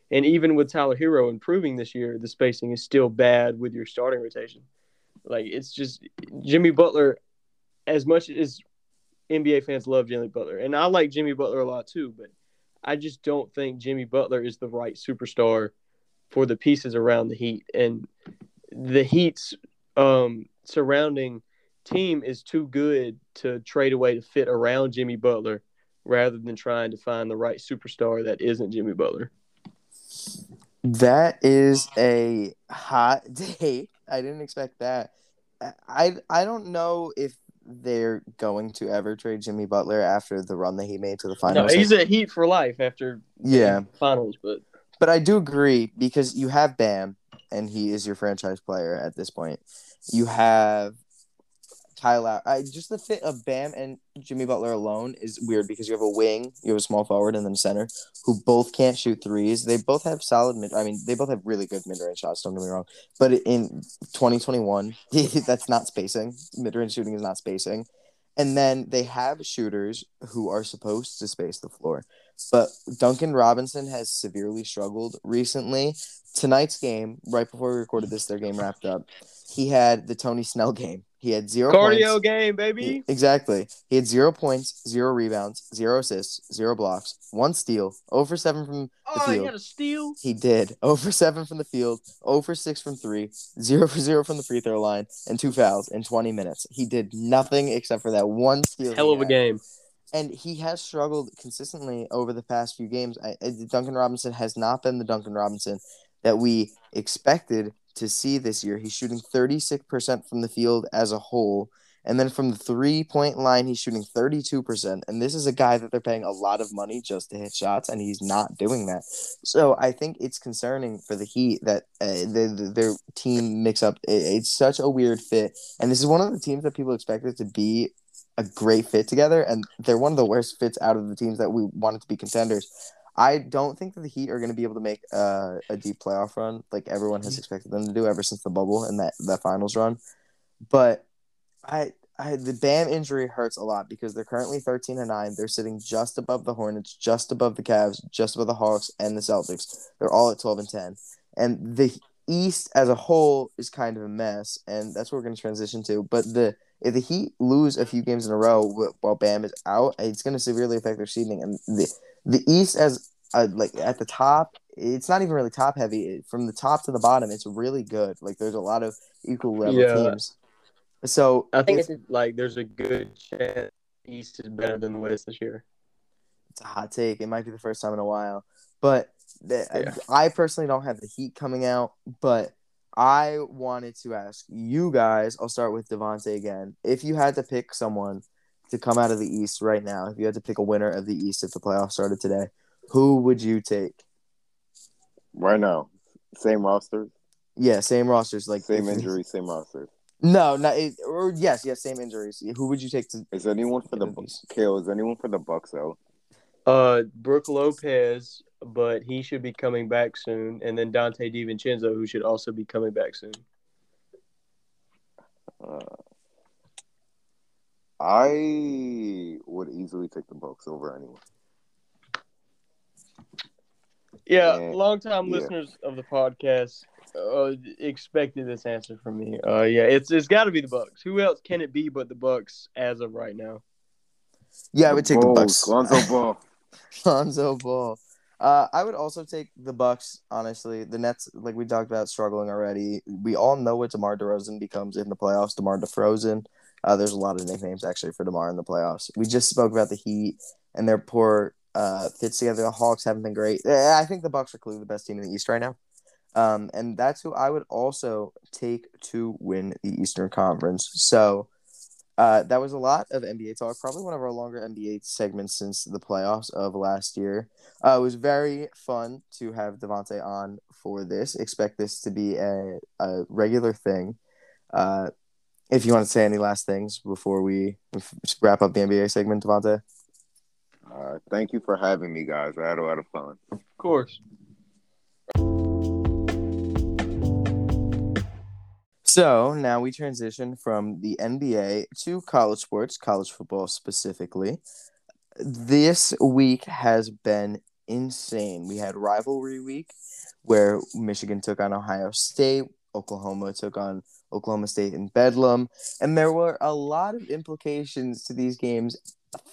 And even with Tyler Herro improving this year, the spacing is still bad with your starting rotation. Like it's just Jimmy Butler, as much as NBA fans love Jimmy Butler, and I like Jimmy Butler a lot too, but I just don't think Jimmy Butler is the right superstar for the pieces around the Heat. And the Heat's um, surrounding team is too good to trade away to fit around Jimmy Butler rather than trying to find the right superstar that isn't Jimmy Butler. That is a hot take. I didn't expect that. I I don't know if they're going to ever trade Jimmy Butler after the run that he made to the finals. No, he's a Heat for life after yeah, finals, but but I do agree because you have Bam, and he is your franchise player at this point. You have Kyle Lowry. I just the fit of Bam and Jimmy Butler alone is weird because you have a wing, you have a small forward, and then center who both can't shoot threes. They both have solid mid. I mean, they both have really good mid range shots. Don't get me wrong, but in 2021, that's not spacing. Mid range shooting is not spacing. And then they have shooters who are supposed to space the floor. But Duncan Robinson has severely struggled recently. Tonight's game, right before we recorded this, their game wrapped up. He had the Tony Snell game. He had zero cardio points. game, baby. Exactly. He had zero points, zero rebounds, zero assists, zero blocks, one steal, 0 for 7 from Oh, the he field. got a steal. He did. 0 for 7 from the field, 0 for 6 from 3, 0 for 0 from the free throw line, and two fouls in 20 minutes. He did nothing except for that one steal. Hell he of a game. And he has struggled consistently over the past few games. I, I- Duncan Robinson has not been the Duncan Robinson that we expected to see this year. He's shooting 36% from the field as a whole. And then from the three point line, he's shooting 32%. And this is a guy that they're paying a lot of money just to hit shots, and he's not doing that. So I think it's concerning for the Heat that uh, the, the, their team mix up. It, it's such a weird fit. And this is one of the teams that people expected to be a great fit together. And they're one of the worst fits out of the teams that we wanted to be contenders. I don't think that the Heat are going to be able to make uh, a deep playoff run like everyone has expected them to do ever since the bubble and that, that finals run. But I, I the Bam injury hurts a lot because they're currently 13 and 9. They're sitting just above the Hornets, just above the Cavs, just above the Hawks and the Celtics. They're all at 12 and 10. And the East as a whole is kind of a mess, and that's what we're going to transition to. But the if the Heat lose a few games in a row while Bam is out, it's going to severely affect their seeding. And the the East as uh, like at the top, it's not even really top heavy. From the top to the bottom, it's really good. Like there's a lot of equal level Yeah. teams. So I think it's like there's a good chance East is better than the West this year. it's a hot take. It might be the first time in a while, but the, Yeah. I personally don't have the Heat coming out. But I wanted to ask you guys. I'll start with Devonte again. If you had to pick someone to come out of the East right now, if you had to pick a winner of the East if the playoffs started today, who would you take? Right now, same rosters, Yeah, same rosters, like same injuries, same rosters. No, not it, or yes, yes, same injuries. Who would you take to? Is anyone for the Of these. Kale? Is anyone for the Bucks out? Uh, Brook Lopez, but he should be coming back soon, and then Donte DiVincenzo, who should also be coming back soon. Uh, I would easily take the Bucks over anyone. Yeah, Yeah, longtime yeah. listeners of the podcast uh, expected this answer from me. Uh, yeah, it's it's got to be the Bucks. Who else can it be but the Bucks as of right now? Yeah, I would take the Bucks. Lonzo Ball. Lonzo Ball. Uh, I would also take the Bucks. Honestly, the Nets, like we talked about, struggling already. We all know what DeMar DeRozan becomes in the playoffs. DeMar DeFrozen. Uh, there's a lot of nicknames actually for DeMar in the playoffs. We just spoke about the Heat and their poor uh, fits together. The Hawks haven't been great. Eh, I think the Bucks are clearly the best team in the East right now. Um, and that's who I would also take to win the Eastern Conference. So Uh, that was a lot of NBA talk. Probably one of our longer NBA segments since the playoffs of last year. Uh, it was very fun to have Devonte on for this. Expect this to be a, a regular thing. Uh, if you want to say any last things before we wrap up the NBA segment, Devonte. Uh, thank you for having me, guys. I had a lot of fun. Of course. So now we transition from the NBA to college sports, college football specifically. This week has been insane. We had rivalry week where Michigan took on Ohio State, Oklahoma took on Oklahoma State in Bedlam, and there were a lot of implications to these games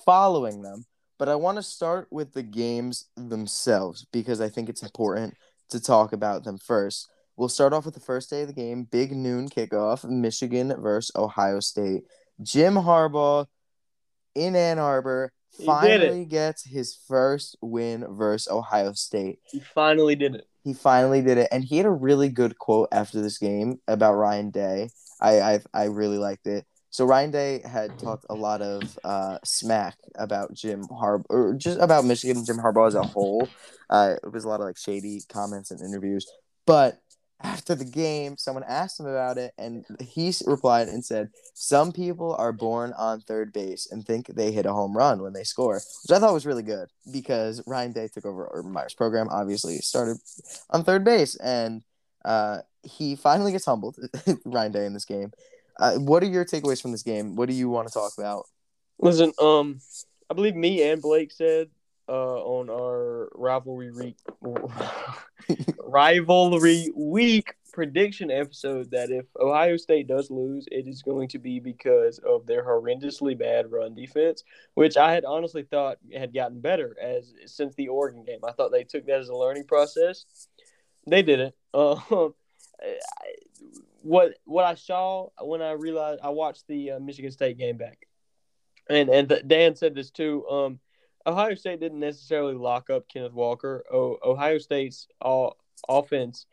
following them. But I want to start with the games themselves because I think it's important to talk about them first. We'll start off with the first day of the game, big noon kickoff, Michigan versus Ohio State. Jim Harbaugh in Ann Arbor finally gets his first win versus Ohio State. He finally did it. He finally did it, and he had a really good quote after this game about Ryan Day. I I, I really liked it. So Ryan Day had talked a lot of uh, smack about Jim Harbaugh, or just about Michigan and Jim Harbaugh as a whole. Uh, it was a lot of like shady comments and interviews, but after the game, someone asked him about it, and he replied and said, "Some people are born on third base and think they hit a home run when they score," which I thought was really good because Ryan Day took over Urban Meyer's program. Obviously, started on third base, and uh, he finally gets humbled. Ryan Day in this game. Uh, what are your takeaways from this game? What do you want to talk about? Listen, um, I believe me and Blake said uh, on our rivalry week rivalry week prediction episode that if Ohio State does lose, it is going to be because of their horrendously bad run defense, which I had honestly thought had gotten better as since the Oregon game. I thought they took that as a learning process. They didn't. Uh, what what I saw when I realized I watched the uh, Michigan State game back, and and the, Dan said this too. Um, Ohio State didn't necessarily lock up Kenneth Walker. O- Ohio State's all, offense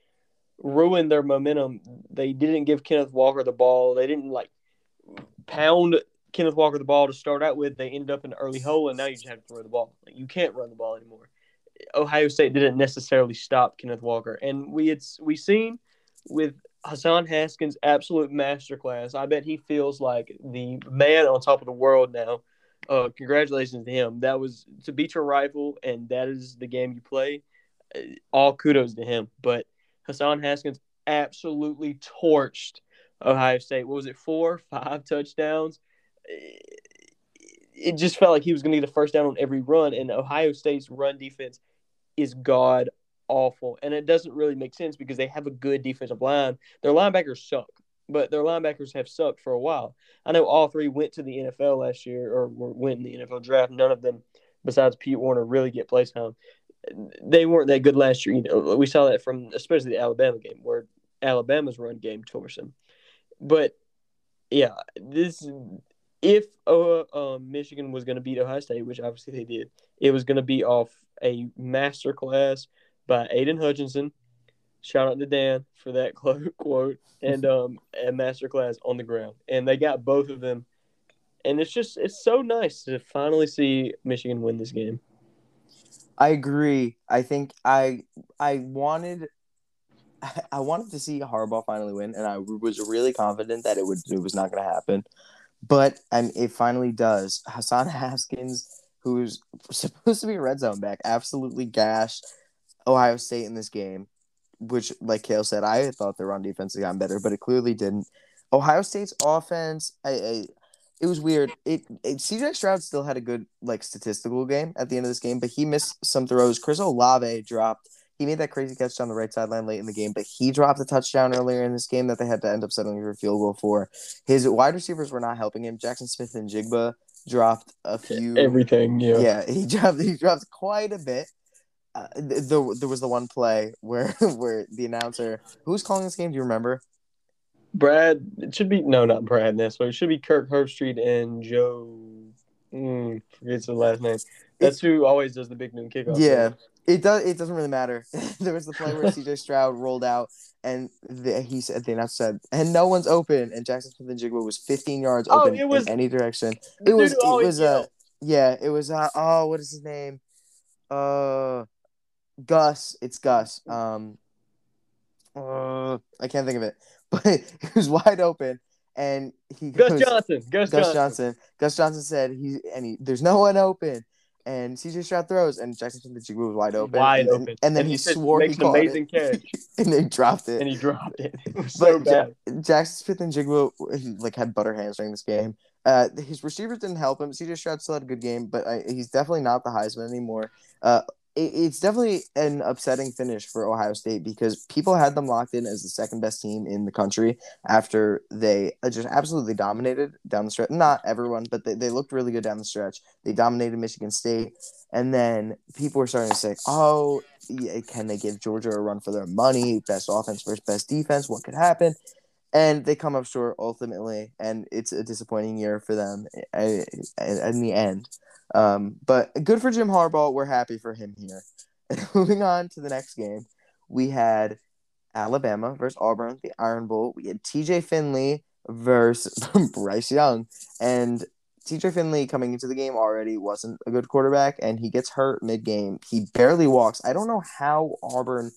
ruined their momentum. They didn't give Kenneth Walker the ball. They didn't like pound Kenneth Walker the ball to start out with. They ended up in an early hole, and now you just have to throw the ball. Like, you can't run the ball anymore. Ohio State didn't necessarily stop Kenneth Walker, and we had we seen with Hassan Haskins' absolute masterclass. I bet he feels like the man on top of the world now uh, congratulations to him. That was to beat your rival, and that is the game you play. Uh, all kudos to him. But Hassan Haskins absolutely torched Ohio State. What was it, four, five touchdowns? It just felt like he was going to get a first down on every run, and Ohio State's run defense is god awful. And it doesn't really make sense because they have a good defensive line. Their linebackers suck but their linebackers have sucked for a while. I know all three went to the NFL last year or went in the NFL draft. None of them, besides Pete Werner, really get play time. They weren't that good last year. You know, we saw that from especially the Alabama game where Alabama's run game tore them. But yeah, this if uh, uh, Michigan was going to beat Ohio State, which obviously they did, it was going to be off a master class by Aidan Hutchinson Shout out to Dan for that quote and um and masterclass on the ground. And they got both of them. And it's just it's so nice to finally see Michigan win this game. I agree. I think I I wanted I wanted to see Harbaugh finally win, and I was really confident that it would it was not going to happen, but and it finally does. Hassan Haskins, who's supposed to be a red zone back, absolutely gashed Ohio State in this game which, like Kale said, I thought their run defense had gotten better, but it clearly didn't. Ohio State's offense, I, I it was weird. It, it CJ Stroud still had a good like statistical game at the end of this game, but he missed some throws. Chris Olave dropped. He made that crazy catch down the right sideline late in the game, but he dropped a touchdown earlier in this game that they had to end up settling for a field goal for. His wide receivers were not helping him. Jaxon Smith-Njigba dropped a few everything. Yeah, yeah, he dropped he dropped quite a bit. Uh, the, there was the one play where where the announcer who's calling this game do you remember brad it should be no not brad Nessler. it should be kirk herbstreit and joe mm, forgets the last name that's who always does the big noon kickoff yeah It does. It doesn't really matter. there was the play where C.J. Stroud rolled out, and the, he said the announcer said, "And no one's open." And Jaxon Smith-Njigba was 15 yards Oh, open it was- in any direction. It was. It was. Uh, yeah. It was. Uh, oh, what is his name? Uh, Gus. It's Gus. Um. Uh, I can't think of it, but he was wide open, and he Gus goes, Johnson. Gus, Gus Johnson. Johnson. Gus Johnson said he and he there's no one open. And CJ Stroud throws, and Jaxon Smith-Njigba was wide open. Wide and, then- open. And then he, said, swore he an caught amazing it, catch, and they dropped it. and he dropped it. It so Ja- bad. Jaxon Smith-Njigba he, like had butter hands during this game. Uh, his receivers didn't help him. CJ Stroud still had a good game, but I, he's definitely not the Heisman anymore. Uh, it, it's definitely an upsetting finish for Ohio State because people had them locked in as the second best team in the country after they uh, just absolutely dominated down the stretch. Not everyone, but they, they looked really good down the stretch. They dominated Michigan State, and then people were starting to say, "Oh, yeah, can they give Georgia a run for their money? Best offense versus best defense. What could happen?" and they come up short ultimately, and it's a disappointing year for them uh, in the end. Um, but good for Jim Harbaugh. We're happy for him here. And Moving on to the next game, we had Alabama versus Auburn, the Iron Bowl. We had T.J. Finley versus Bryce Young, and TJ Finley coming into the game already wasn't a good quarterback, and he gets hurt mid game. He barely walks. I don't know how Auburn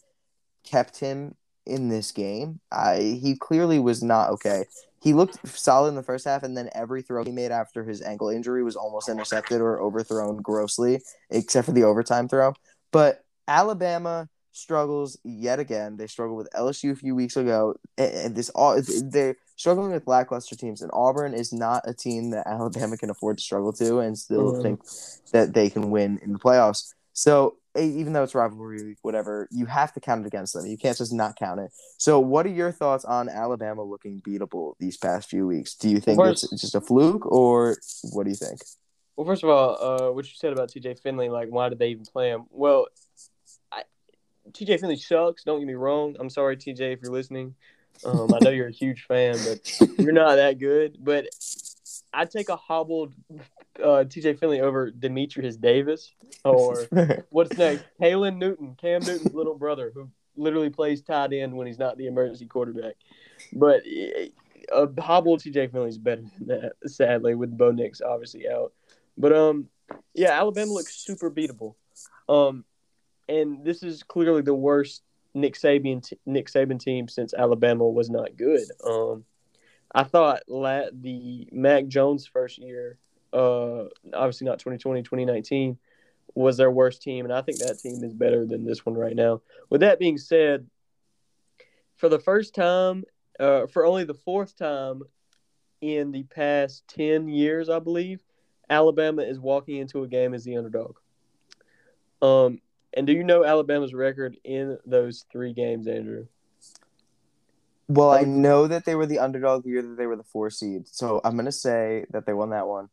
kept him in this game. I he clearly was not okay. He looked solid in the first half, and then every throw he made after his ankle injury was almost intercepted or overthrown grossly, except for the overtime throw. But Alabama struggles yet again. They struggled with LSU a few weeks ago, and this all they're struggling with lackluster teams. And Auburn is not a team that Alabama can afford to struggle to, and still Mhm. think that they can win in the playoffs. So even though it's rivalry week, whatever, you have to count it against them. You can't just not count it. So, what are your thoughts on Alabama looking beatable these past few weeks? Do you think it's just a fluke, or what do you think? Well, first of all, uh, what you said about TJ Finley, like why did they even play him? Well, I, TJ Finley sucks. Don't get me wrong. I'm sorry, TJ, if you're listening. Um, I know you're a huge fan, but you're not that good. But I'd take a hobbled uh, TJ Finley over Dematrius Davis or what's next? Caylin Newton, Cam Newton's little brother, who literally plays tight end when he's not the emergency quarterback. But eh, a hobbled TJ Finley is better than that, sadly, with Bo Nix obviously out. But um, yeah, Alabama looks super beatable. Um, and this is clearly the worst Nick Saban t- Nick Saban team since Alabama was not good. Um, I thought la- the Mac Jones first year, uh, obviously not 2020, 2019, was their worst team, and I think that team is better than this one right now. With that being said, for the first time, uh, for only the fourth time in the past 10 years, I believe, Alabama is walking into a game as the underdog. Um, and do you know Alabama's record in those three games, Andrew? Well, I know that they were the underdog the year that they were the four seed, so I'm gonna say that they won that one.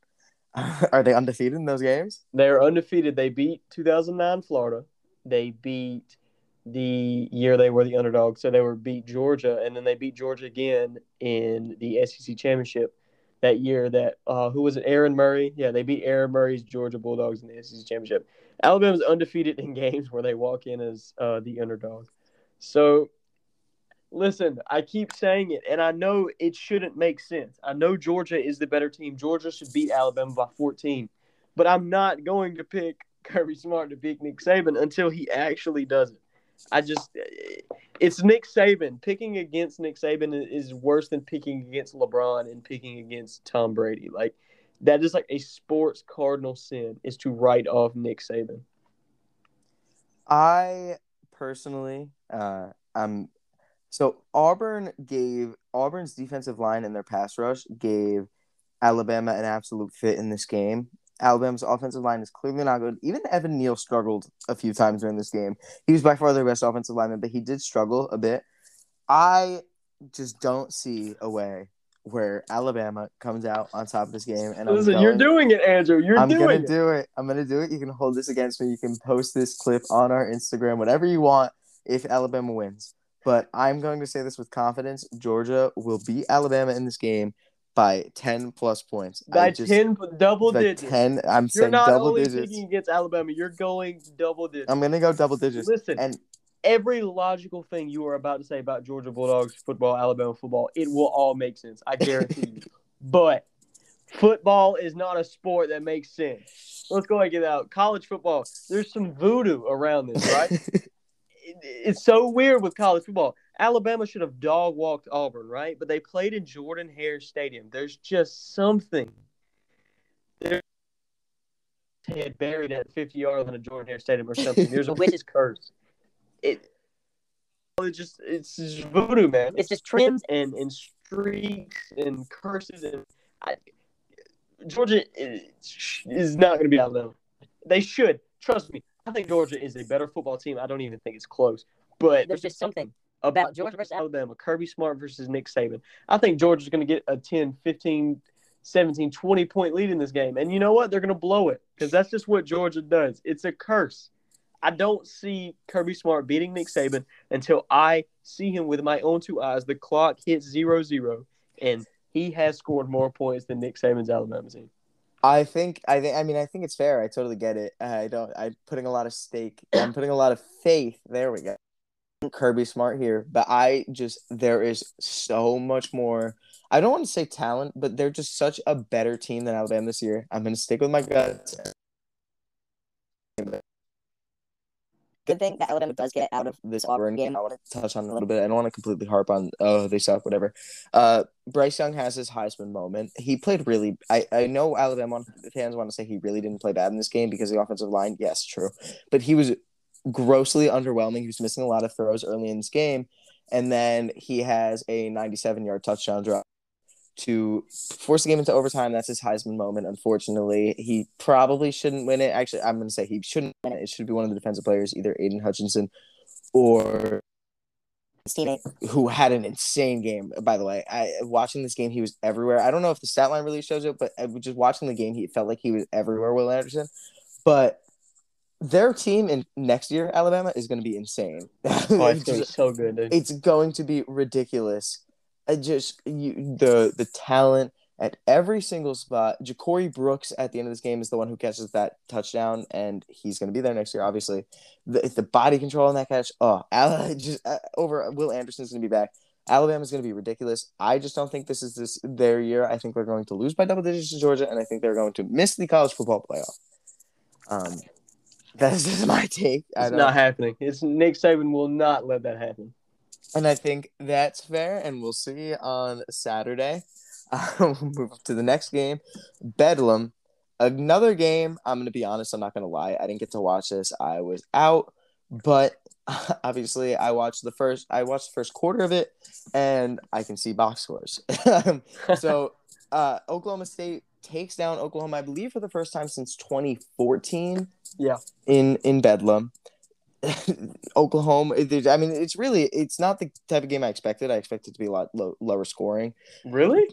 Are they undefeated in those games? They're undefeated. They beat 2009 Florida. They beat the year they were the underdog. So they were beat Georgia, and then they beat Georgia again in the SEC championship that year. That uh, who was it? Aaron Murray. Yeah, they beat Aaron Murray's Georgia Bulldogs in the SEC championship. Alabama's undefeated in games where they walk in as uh, the underdog. So listen, I keep saying it, and I know it shouldn't make sense. I know Georgia is the better team. Georgia should beat Alabama by 14, but I'm not going to pick Kirby Smart to beat Nick Saban until he actually does it. I just, it's Nick Saban. Picking against Nick Saban is worse than picking against LeBron and picking against Tom Brady. Like, that is like a sports cardinal sin is to write off Nick Saban. I personally, uh, I'm so Auburn gave Auburn's defensive line and their pass rush gave Alabama an absolute fit in this game. Alabama's offensive line is clearly not good. Even Evan Neal struggled a few times during this game. He was by far their best offensive lineman, but he did struggle a bit. I just don't see a way where Alabama comes out on top of this game. And Listen, going, you're doing it, Andrew. You're I'm doing gonna it. do it. I'm gonna do it. You can hold this against me. You can post this clip on our Instagram, whatever you want, if Alabama wins. But I'm going to say this with confidence: Georgia will beat Alabama in this game by ten plus points. By just, ten double by digits. ten. I'm saying double digits. You're saying not double only digits. picking against Alabama, you're going double digits. I'm gonna go double digits. Listen, And every logical thing you are about to say about Georgia Bulldogs football, Alabama football, it will all make sense. I guarantee you. But football is not a sport that makes sense. Let's go ahead and get out. College football, there's some voodoo around this, right? it, it's so weird with college football. Alabama should have dog walked Auburn, right? But they played in Jordan Hare Stadium. There's just something. There's head buried at 50 yards in a Jordan Hare Stadium or something. There's a witch's curse. It, it's just it's just voodoo, man. It's just trends and and streaks and curses and I, Georgia is, is not going to be Alabama. They should trust me. I think Georgia is a better football team. I don't even think it's close. But there's just something about Georgia versus Alabama, Kirby Smart versus Nick Saban. I think Georgia's going to get a 10, 15, 17, 20 point lead in this game. And you know what? They're going to blow it because that's just what Georgia does. It's a curse. I don't see Kirby Smart beating Nick Saban until I see him with my own two eyes. The clock hits zero zero, and he has scored more points than Nick Saban's Alabama team. I think I think I mean I think it's fair. I totally get it. I don't. I'm putting a lot of stake. I'm putting a lot of faith. There we go. Kirby Smart here, but I just there is so much more. I don't want to say talent, but they're just such a better team than Alabama this year. I'm to stick with my guts. Good thing that Alabama does get out of this Auburn game. I want to touch on a little bit. I don't want to completely harp on oh they suck whatever. Uh, Bryce Young has his Heisman moment. He played really. I I know Alabama fans want to say he really didn't play bad in this game because the offensive line. Yes, true, but he was grossly underwhelming. He was missing a lot of throws early in this game, and then he has a 97 yard touchdown drop to force the game into overtime. That's his Heisman moment. Unfortunately, he probably shouldn't win it. Actually, I'm going to say he shouldn't win it. It should be one of the defensive players, either Aidan Hutchinson or who had an insane game. By the way, I watching this game, he was everywhere. I don't know if the stat line really shows it, but uh, just watching the game, he felt like he was everywhere. Will Anderson, but their team in next year, Alabama, is going to be insane. Oh, it's going to be so good, dude. It's going to be ridiculous. I just you, the the talent at every single spot. Ja'Corey Brooks at the end of this game is the one who catches that touchdown, and he's going to be there next year. Obviously, the the body control on that catch. Oh, just uh, over Will Anderson's going to be back. Alabama's going to be ridiculous. I just don't think this is this their year. I think they're going to lose by double digits to Georgia, and I think they're going to miss the college football playoff. Um, that's just my take. It's not happening. It's Nick Saban will not let that happen. And I think that's fair, and we'll see on Saturday. We'll move to the next game, Bedlam. Another game. I'm gonna be honest. I'm not gonna lie. I didn't get to watch this. I was out, but obviously, I watched the first. I watched the first quarter of it, and I can see box scores. so, uh, Oklahoma State takes down Oklahoma, I believe, for the first time since 2014. Yeah, in in Bedlam. Oklahoma. I mean, it's really it's not the type of game I expected. I expected to be a lot low, lower scoring. Really?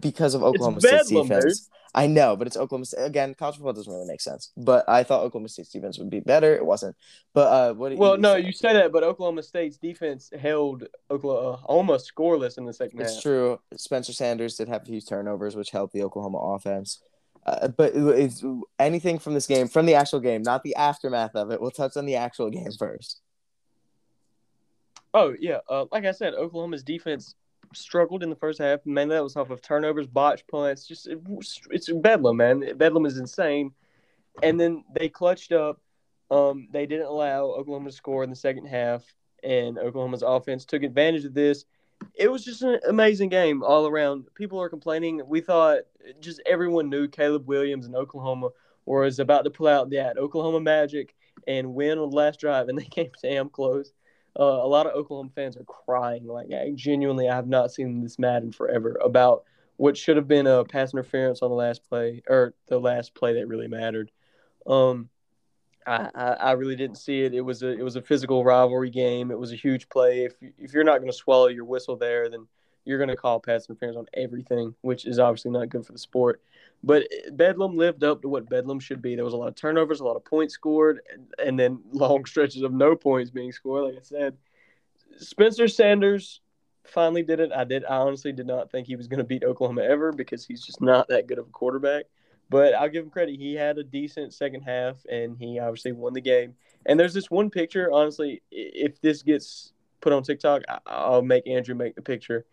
Because of Oklahoma State's defense. I know, but it's Oklahoma State again. College football doesn't really make sense. But I thought Oklahoma State's defense would be better. It wasn't. But uh, what? Well, you no, say? you said that, but Oklahoma State's defense held Oklahoma almost scoreless in the second it's half. It's true. Spencer Sanders did have a few turnovers, which helped the Oklahoma offense. Uh, but it's anything from this game, from the actual game, not the aftermath of it. We'll touch on the actual game first. Oh yeah, uh, like I said, Oklahoma's defense struggled in the first half. Mainly that was off of turnovers, botch punts. Just it, it's bedlam, man. Bedlam is insane. And then they clutched up. Um, they didn't allow Oklahoma to score in the second half, and Oklahoma's offense took advantage of this. It was just an amazing game all around. People are complaining. We thought just everyone knew Caleb Williams and Oklahoma was about to pull out that Oklahoma magic and win on the last drive, and they came damn close. Uh, a lot of Oklahoma fans are crying. Like, I, genuinely, I have not seen this mad in forever about what should have been a pass interference on the last play or the last play that really mattered. Um, I, I, really didn't see it. It was a it was a physical rivalry game. It was a huge play. If if you're not going to swallow your whistle there, then you're going to call pass interference on everything, which is obviously not good for the sport. But eh, Bedlam lived up to what Bedlam should be. There was a lot of turnovers, a lot of points scored, and, and then long stretches of no points being scored. Like I said, Spencer Sanders finally did it. I did. I honestly did not think he was going to beat Oklahoma ever because he's just not that good of a quarterback. But I'll give him credit. He had a decent second half, and he obviously won the game. And there's this one picture. Honestly, if this gets put on TikTok, I'll make Andrew make the picture,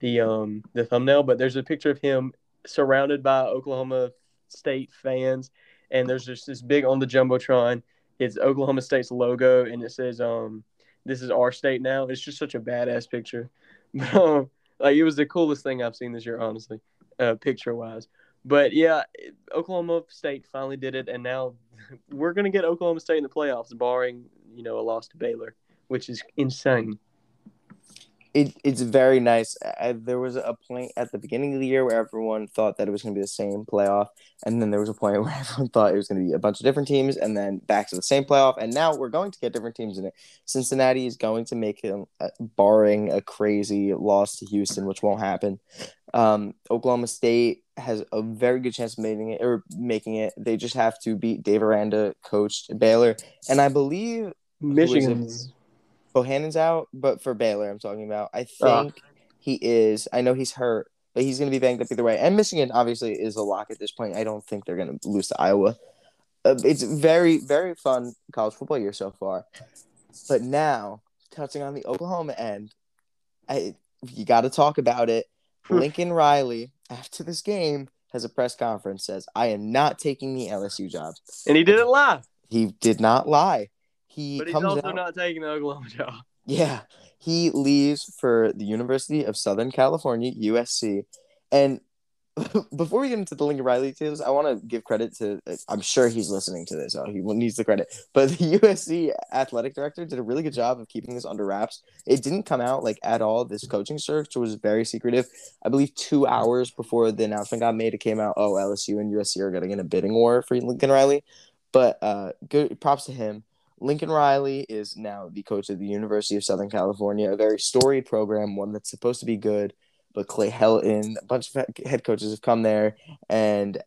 the um the thumbnail. But there's a picture of him surrounded by Oklahoma State fans, and there's just this big on the jumbotron. It's Oklahoma State's logo, and it says um this is our state now. It's just such a badass picture. Um, like it was the coolest thing I've seen this year, honestly, uh, picture wise. But yeah, Oklahoma State finally did it, and now we're gonna get Oklahoma State in the playoffs, barring you know a loss to Baylor, which is insane it, it's very nice. I, there was a point at the beginning of the year where everyone thought that it was going to be the same playoff, and then there was a point where everyone thought it was going to be a bunch of different teams, and then back to the same playoff. And now we're going to get different teams in it. Cincinnati is going to make him, uh, barring a crazy loss to Houston, which won't happen. Um, Oklahoma State has a very good chance of making it or making it. They just have to beat Dave Aranda, coached Baylor, and I believe Michigan's Bohanon's out, but for Baylor, I'm talking about. I ah. think he is. I know he's hurt, but he's going to be banged up either way. And Michigan obviously is a lock at this point. I don't think they're going to lose to Iowa. Uh, it's very, very fun college football year so far. But now, touching on the Oklahoma end, I you got to talk about it. Lincoln Riley, after this game, has a press conference says, "I am not taking the LSU job," and he didn't lie. He did not lie. He but he's comes also out, not taking the Oklahoma job. Yeah, he leaves for the University of Southern California, USC, and before we get into the Lincoln Riley details, I want to give credit to. I'm sure he's listening to this. So he needs the credit. But the USC athletic director did a really good job of keeping this under wraps. It didn't come out like at all. This coaching search was very secretive. I believe two hours before the announcement got made, it came out. Oh, LSU and USC are getting in a bidding war for Lincoln Riley. But uh, good props to him. Lincoln Riley is now the coach of the University of Southern California, a very storied program, one that's supposed to be good. But Clay Helton, a bunch of head coaches have come there, and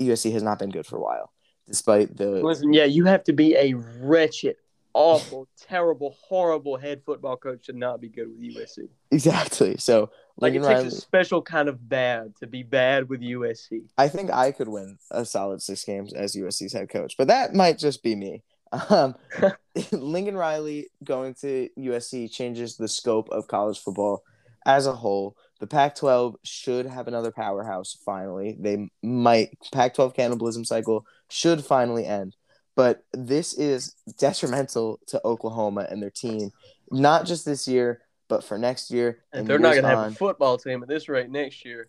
USC has not been good for a while, despite the. Listen, yeah, you have to be a wretched, awful, terrible, horrible head football coach to not be good with USC. Exactly. So like Lincoln it takes Riley, a special kind of bad to be bad with USC. I think I could win a solid six games as USC's head coach, but that might just be me. Um, Lincoln Riley going to USC changes the scope of college football as a whole. The Pac 12 should have another powerhouse finally. They might, Pac 12 cannibalism cycle should finally end. But this is detrimental to Oklahoma and their team, not just this year, but for next year. And, they're not going to have a football team at this rate next year.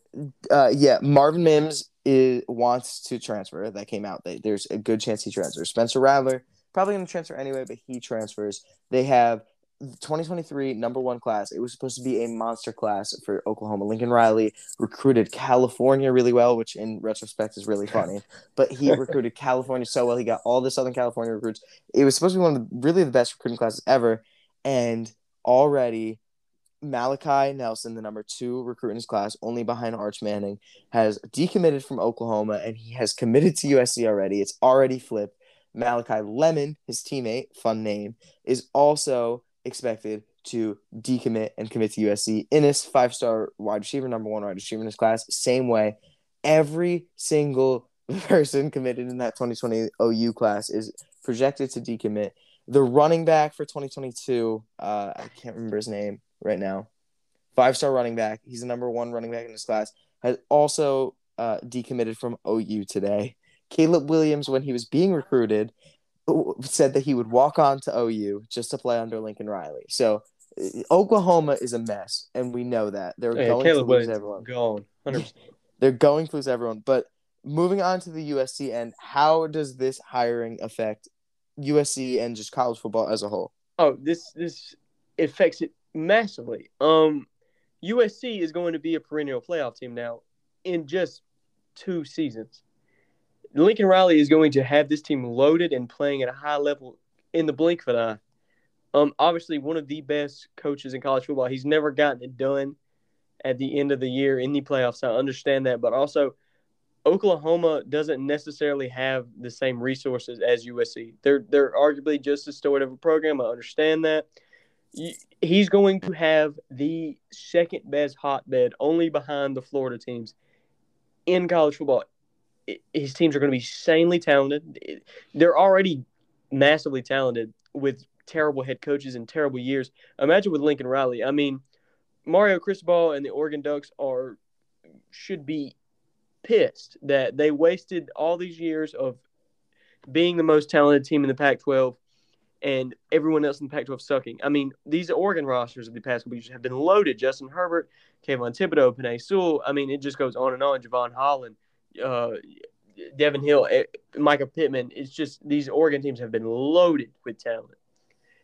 Uh, yeah, Marvin Mims is, wants to transfer. That came out. There's a good chance he transfers. Spencer Rattler probably going to transfer anyway, but he transfers. They have 2023 number one class. It was supposed to be a monster class for Oklahoma. Lincoln Riley recruited California really well, which in retrospect is really funny. but he recruited California so well. He got all the Southern California recruits. It was supposed to be one of the, really the best recruiting classes ever. And already Malachi Nelson, the number two recruit in his class, only behind Arch Manning, has decommitted from Oklahoma and he has committed to USC already. It's already flipped. Malachi Lemon, his teammate, fun name, is also expected to decommit and commit to USC. Inniss, five star wide receiver, number one wide receiver in his class, same way. Every single person committed in that 2020 OU class is projected to decommit. The running back for 2022, uh, I can't remember his name right now. Five star running back. He's the number one running back in his class. Has also uh, decommitted from OU today. Caleb Williams, when he was being recruited, said that he would walk on to OU just to play under Lincoln Riley. So Oklahoma is a mess, and we know that they're yeah, going Caleb to lose everyone. Going, 100%. they're going to lose everyone. But moving on to the USC end, how does this hiring affect USC and just college football as a whole? Oh, this this affects it massively. Um, USC is going to be a perennial playoff team now in just two seasons. Lincoln Riley is going to have this team loaded and playing at a high level in the blink of an eye. Um, obviously one of the best coaches in college football. He's never gotten it done at the end of the year in the playoffs. I understand that, but also Oklahoma doesn't necessarily have the same resources as USC. They're they're arguably just as storied of a program. I understand that. he's going to have the second best hotbed, only behind the Florida teams in college football. His teams are going to be insanely talented. They're already massively talented with terrible head coaches and terrible years. Imagine with Lincoln Riley. I mean, Mario Cristobal and the Oregon Ducks are should be pissed that they wasted all these years of being the most talented team in the Pac-12 and everyone else in the Pac-12 sucking. I mean, these Oregon rosters of the past couple years have been loaded. Justin Herbert, Kayvon Thibodeaux, Penei Sewell. I mean, it just goes on and on. Jevon Holland, uh, Devin Hill, eh, Mycah Pittman. It's just these Oregon teams have been loaded with talent.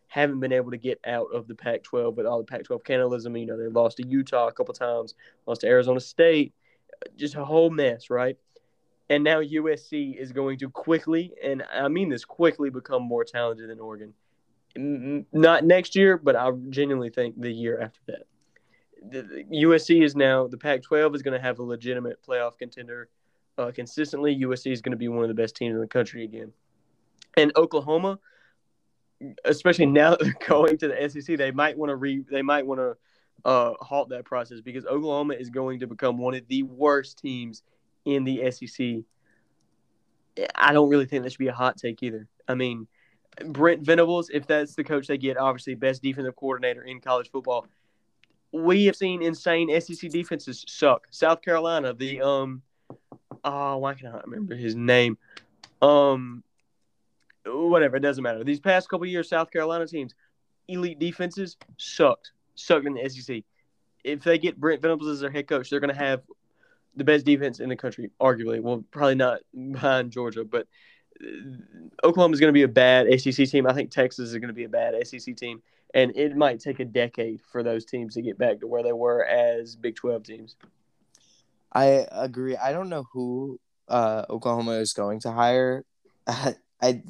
Haven't been able to get out of the Pac-12 with all the Pac-12 cannibalism. You know, they lost to Utah a couple times, lost to Arizona State. Just a whole mess, right? And now USC is going to quickly, and I mean this quickly, become more talented than Oregon. Not next year, but I genuinely think the year after that. The, the USC is now the Pac-12 is going to have a legitimate playoff contender uh, consistently. USC is going to be one of the best teams in the country again. And Oklahoma, especially now they're going to the SEC, they might want to re they might want to uh, halt that process because Oklahoma is going to become one of the worst teams in the SEC. I don't really think that should be a hot take either. I mean, Brent Venables, if that's the coach they get, obviously best defensive coordinator in college football. We have seen insane SEC defenses suck. South Carolina, the um, oh, why can I remember his name? Um, whatever, it doesn't matter. These past couple years, South Carolina teams, elite defenses sucked, sucked in the SEC. If they get Brent Venables as their head coach, they're going to have the best defense in the country, arguably. Well, probably not behind Georgia, but uh, Oklahoma is going to be a bad SEC team. I think Texas is going to be a bad SEC team, and it might take a decade for those teams to get back to where they were as Big Twelve teams. I agree. I don't know who uh, Oklahoma is going to hire. I, I,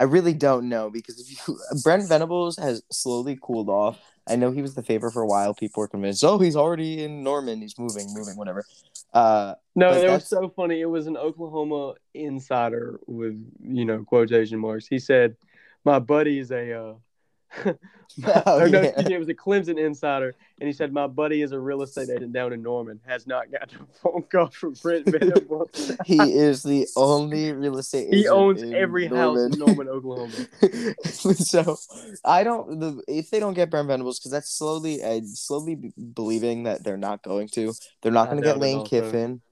I really don't know because if you Brent Venables has slowly cooled off. I know he was the favorite for a while. People were convinced, oh, he's already in Norman. He's moving, moving, whatever. Uh, No, it was so funny. It was an Oklahoma insider with you know quotation marks. He said, "My buddy is a." Uh, Oh, no, yeah. it was a Clemson insider, and he said, "My buddy is a real estate agent down in Norman. Has not gotten a phone call from Brent Venables. he is the only real estate. he owns in every house in Norman, Oklahoma." so I don't the if they don't get Brent Venables because that's slowly I slowly believing that they're not going to. They're not going to get Lane. Kiffin.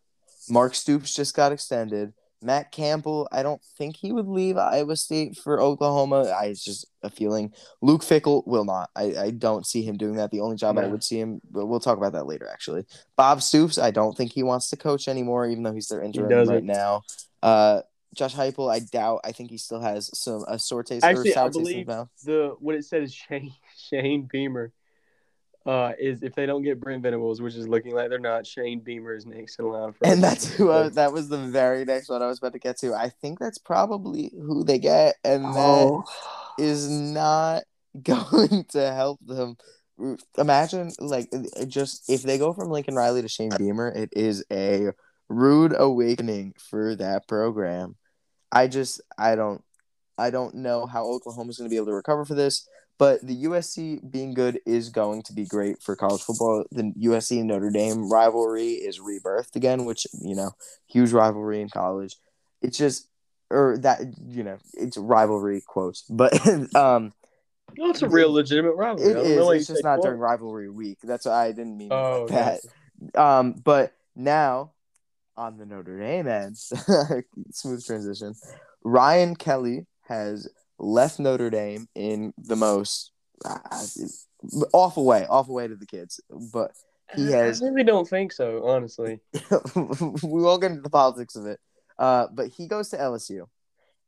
Mark Stoops just got extended. Matt Campbell, I don't think he would leave Iowa State for Oklahoma. I it's just a feeling. Luke Fickell will not. I, I don't see him doing that. The only job I would see him. We'll we'll talk about that later. Actually, Bob Stoops, I don't think he wants to coach anymore, even though he's their interim right now. Uh, Josh Heupel, I doubt. I think he still has some a taste Actually, I taste in his believe the what it said is Shane Shane Beamer. Uh, is if they don't get Brent Venables, which is looking like they're not, Shane Beamer is next in line for. And that's who I, that was the very next one I was about to get to. I think that's probably who they get, and that Oh, is not going to help them. Imagine, like, just if they go from Lincoln Riley to Shane Beamer, it is a rude awakening for that program. I just, I don't, I don't know how Oklahoma's going to be able to recover for this. But the USC being good is going to be great for college football. The USC Notre Dame rivalry is rebirthed again, which you know, huge rivalry in college. It's just, or that you know, it's rivalry quotes, but um. no, it's a real legitimate rivalry. It is. why It's just not quote. during rivalry week. That's why I didn't mean Oh, that. gotcha. Um, but now on the Notre Dame end, smooth transition. Ryan Kelly has left Notre Dame in the most uh, awful way, awful way to the kids. But he has I really don't think so, honestly. we won't get into the politics of it. Uh, but he goes to LSU,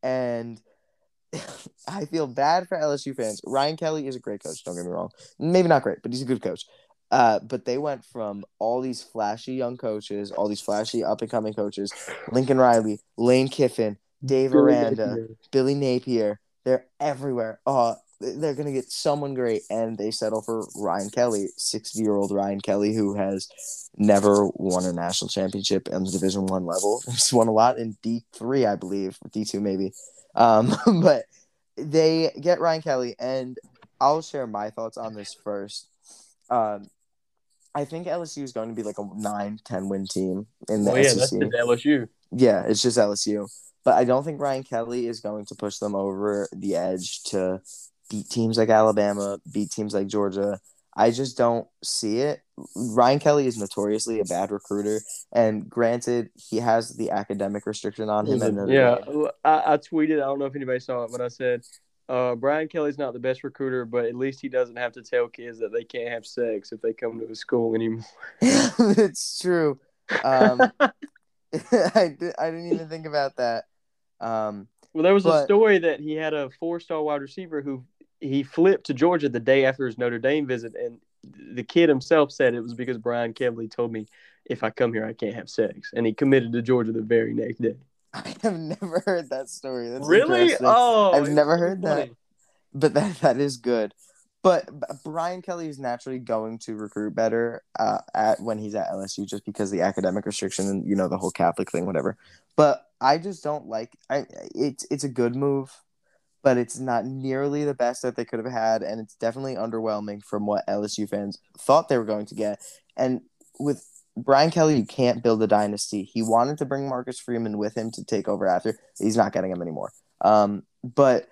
and I feel bad for LSU fans. Ryan Kelly is a great coach. Don't get me wrong. Maybe not great, but he's a good coach. Uh, but they went from all these flashy young coaches, all these flashy up and coming coaches, Lincoln Riley, Lane Kiffin, Dave Aranda, Billy Napier. They're everywhere. Oh, they're gonna get someone great, and they settle for Ryan Kelly, sixty-year-old Ryan Kelly, who has never won a national championship on the Division One level. He's won a lot in D three, I believe, D two maybe. Um, but they get Ryan Kelly, and I'll share my thoughts on this first. Um, I think LSU is going to be like a 9 10 win team in the Well, yeah, SEC. that's the LSU. Yeah, it's just LSU. But I don't think Ryan Kelly is going to push them over the edge to beat teams like Alabama, beat teams like Georgia. I just don't see it. Ryan Kelly is notoriously a bad recruiter, and granted, he has the academic restriction on him. yeah, I, I tweeted. I don't know if anybody saw it, but I said uh, Brian Kelly's not the best recruiter, but at least he doesn't have to tell kids that they can't have sex if they come to his school anymore. it's true. Um, I, I didn't even think about that. Um, Well, there was a story that he had a four-star wide receiver who he flipped to Georgia the day after his Notre Dame visit, and the kid himself said it was because Brian Kelly told me if I come here I can't have sex, and he committed to Georgia the very next day. I have never heard that story. That's interesting. Oh, I've never heard that. but that that is good. But B- Brian Kelly is naturally going to recruit better uh, at when he's at LSU, just because the academic restriction and you know the whole Catholic thing, whatever. But I just don't like. I it's it's a good move, but it's not nearly the best that they could have had, and it's definitely underwhelming from what LSU fans thought they were going to get. And with Brian Kelly, you can't build a dynasty. He wanted to bring Marcus Freeman with him to take over after. He's not getting him anymore. Um, but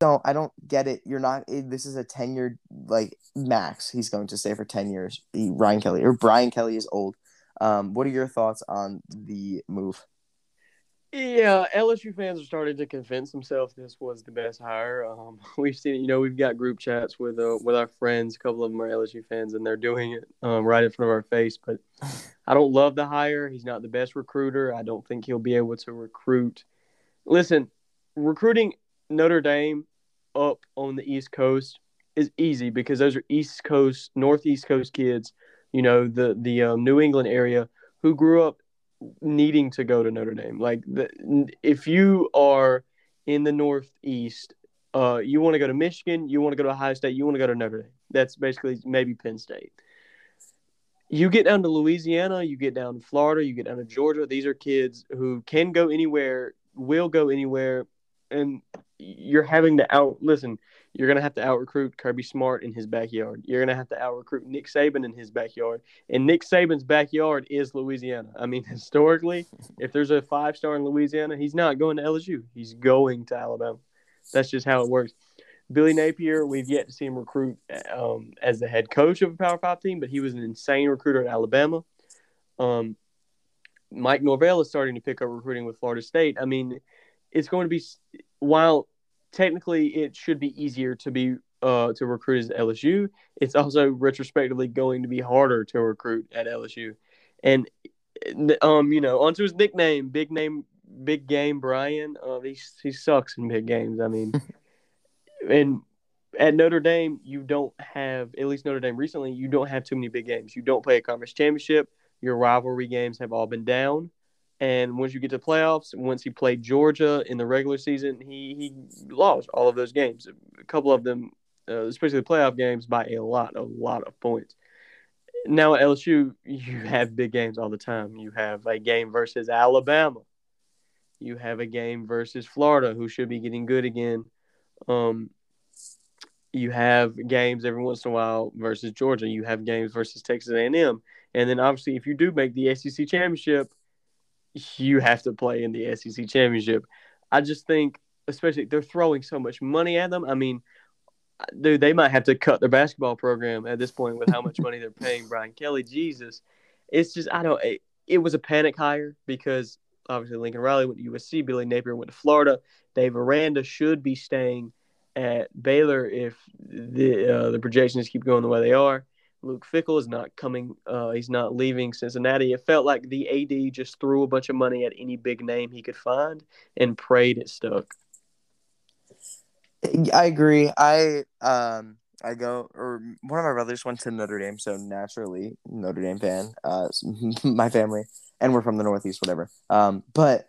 don't I don't get it. You're not. This is a ten year like max. He's going to stay for ten years. He, Ryan Kelly or Brian Kelly is old. Um, what are your thoughts on the move? Yeah, LSU fans are starting to convince themselves this was the best hire. Um, we've seen it. You know, we've got group chats with uh, with our friends. A couple of them are LSU fans, and they're doing it um, right in front of our face. But I don't love the hire. He's not the best recruiter. I don't think he'll be able to recruit. Listen, recruiting Notre Dame up on the East Coast is easy because those are East Coast, Northeast Coast kids. You know, the the um, New England area who grew up needing to go to Notre Dame. Like the, if you are in the Northeast, uh, you want to go to Michigan, you want to go to Ohio State, you want to go to Notre Dame. That's basically maybe Penn State. You get down to Louisiana, you get down to Florida, you get down to Georgia. These are kids who can go anywhere, will go anywhere, and you're having to out listen. You're gonna have to out recruit Kirby Smart in his backyard. You're gonna have to out recruit Nick Saban in his backyard. And Nick Saban's backyard is Louisiana. I mean, historically, if there's a five star in Louisiana, he's not going to LSU. He's going to Alabama. That's just how it works. Billy Napier, we've yet to see him recruit um, as the head coach of a Power Five team, but he was an insane recruiter at Alabama. Um, Mike Norvell is starting to pick up recruiting with Florida State. I mean, it's going to be while technically it should be easier to be uh, to recruit as LSU. It's also retrospectively going to be harder to recruit at LSU, and um, you know, onto his nickname, big name, big game Brian. Uh, he he sucks in big games. I mean, and at Notre Dame, you don't have at least Notre Dame recently. You don't have too many big games. You don't play a conference championship. Your rivalry games have all been down. And once you get to playoffs, once he played Georgia in the regular season, he he lost all of those games. A couple of them, uh, especially the playoff games, by a lot, a lot of points. Now at LSU, you have big games all the time. You have a game versus Alabama. You have a game versus Florida, who should be getting good again. Um, you have games every once in a while versus Georgia. You have games versus Texas A&M, and then obviously, if you do make the SEC championship, you have to play in the SEC championship. I just think, especially they're throwing so much money at them. I mean, dude, they might have to cut their basketball program at this point with how much money they're paying Brian Kelly. Jesus, it's just I don't. It, it was a panic hire because obviously Lincoln Riley went to USC, Billy Napier went to Florida. Dave Aranda should be staying at Baylor if the uh, the projections keep going the way they are. Luke Fickell is not coming. Uh, he's not leaving Cincinnati. It felt like the AD just threw a bunch of money at any big name he could find and prayed it stuck. I agree. I um I go or one of my brothers went to Notre Dame, so naturally Notre Dame fan. Uh, my family, and we're from the Northeast, whatever. Um, but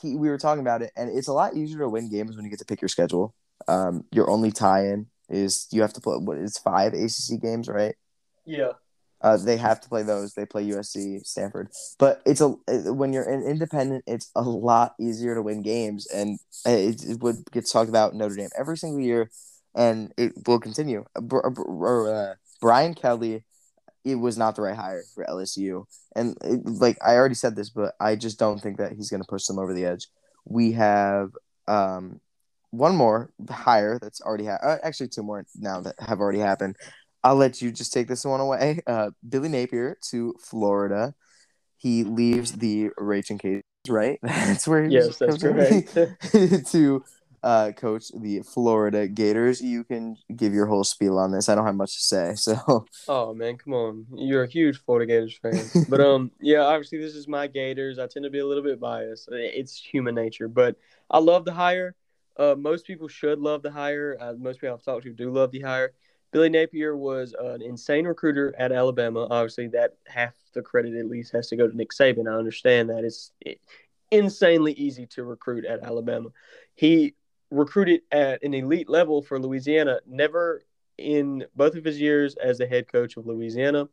he we were talking about it, and it's a lot easier to win games when you get to pick your schedule. Um, your only tie-in is you have to play what is five ACC games, right? Yeah. Uh, they have to play those. They play USC, Stanford, but it's a when you're an independent, it's a lot easier to win games, and it, it what gets talked about Notre Dame every single year. and it will continue. Uh, Brian Kelly, it was not the right hire for LSU, and it, like I already said this, but I just don't think that he's going to push them over the edge. We have um, one more hire that's already ha- uh, actually two more now that have already happened. I'll let you just take this one away. Uh, Billy Napier to Florida. He leaves the Raging Cajuns, right? That's where he Yes, that's correct. to uh, coach the Florida Gators. You can give your whole spiel on this. I don't have much to say, so Oh man, come on! You're a huge Florida Gators fan, but um, yeah, obviously this is my Gators. I tend to be a little bit biased. It's human nature, but I love the hire. Uh, most people should love the hire. Uh, most people I've talked to do love the hire. Billy Napier was an insane recruiter at Alabama. Obviously, that half the credit at least has to go to Nick Saban. I understand that it's insanely easy to recruit at Alabama. He recruited at an elite level for Louisiana. Never in both of his years as the head coach of Louisiana,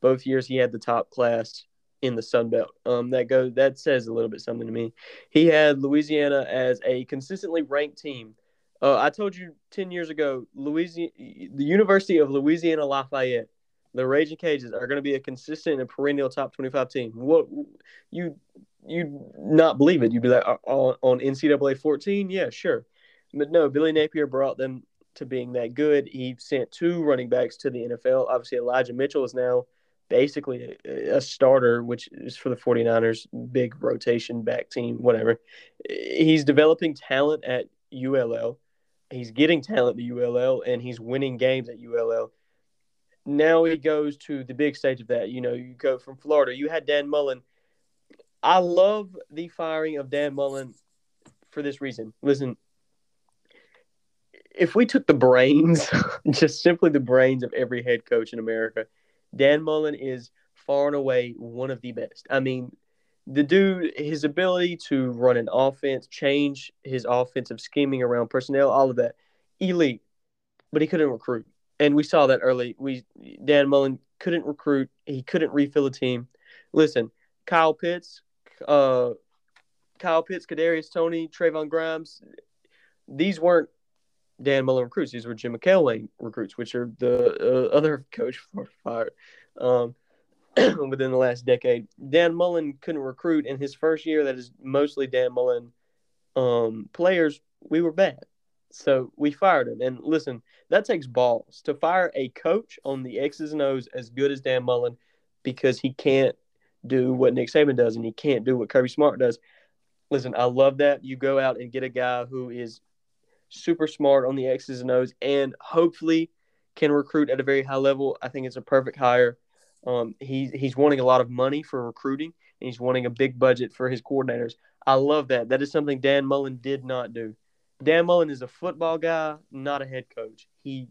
both years he had the top class in the Sun Belt. Um, that goes that says a little bit something to me. He had Louisiana as a consistently ranked team. Uh, I told you ten years ago, Louisiana, the University of Louisiana Lafayette, the Raging Cajuns are going to be a consistent and perennial top twenty-five team. What you you not believe it? You'd be like on, on NCAA fourteen, yeah, sure, but no. Billy Napier brought them to being that good. He sent two running backs to the NFL. Obviously, Elijah Mitchell is now basically a, a, starter, which is for the 49ers, big rotation back team, whatever. He's developing talent at ULL. He's getting talent at ULL, and he's winning games at ULL. Now he goes to the big stage of that. You know, you go from Florida. You had Dan Mullen. I love the firing of Dan Mullen for this reason. Listen, if we took the brains, just simply the brains of every head coach in America, Dan Mullen is far and away one of the best. I mean, the dude, his ability to run an offense, change his offensive scheming around personnel, all of that, elite. But he couldn't recruit, and we saw that early. We Dan Mullen couldn't recruit. He couldn't refill a team. Listen, Kyle Pitts, uh, Kyle Pitts, Kadarius Toney, Trevon Grimes. These weren't Dan Mullen recruits. These were Jim McElwain recruits, which are the uh, other coach for fired um, within the last decade. Dan Mullen couldn't recruit in his first year. That is mostly Dan Mullen um, players. We were bad, so we fired him. And listen, that takes balls to fire a coach on the X's and O's as good as Dan Mullen because he can't do what Nick Saban does and he can't do what Kirby Smart does. Listen, I love that you go out and get a guy who is super smart on the X's and O's, and hopefully can recruit at a very high level. I think it's a perfect hire. Um, he's he's wanting a lot of money for recruiting, and he's wanting a big budget for his coordinators. I love that. That is something Dan Mullen did not do. Dan Mullen is a football guy, not a head coach. He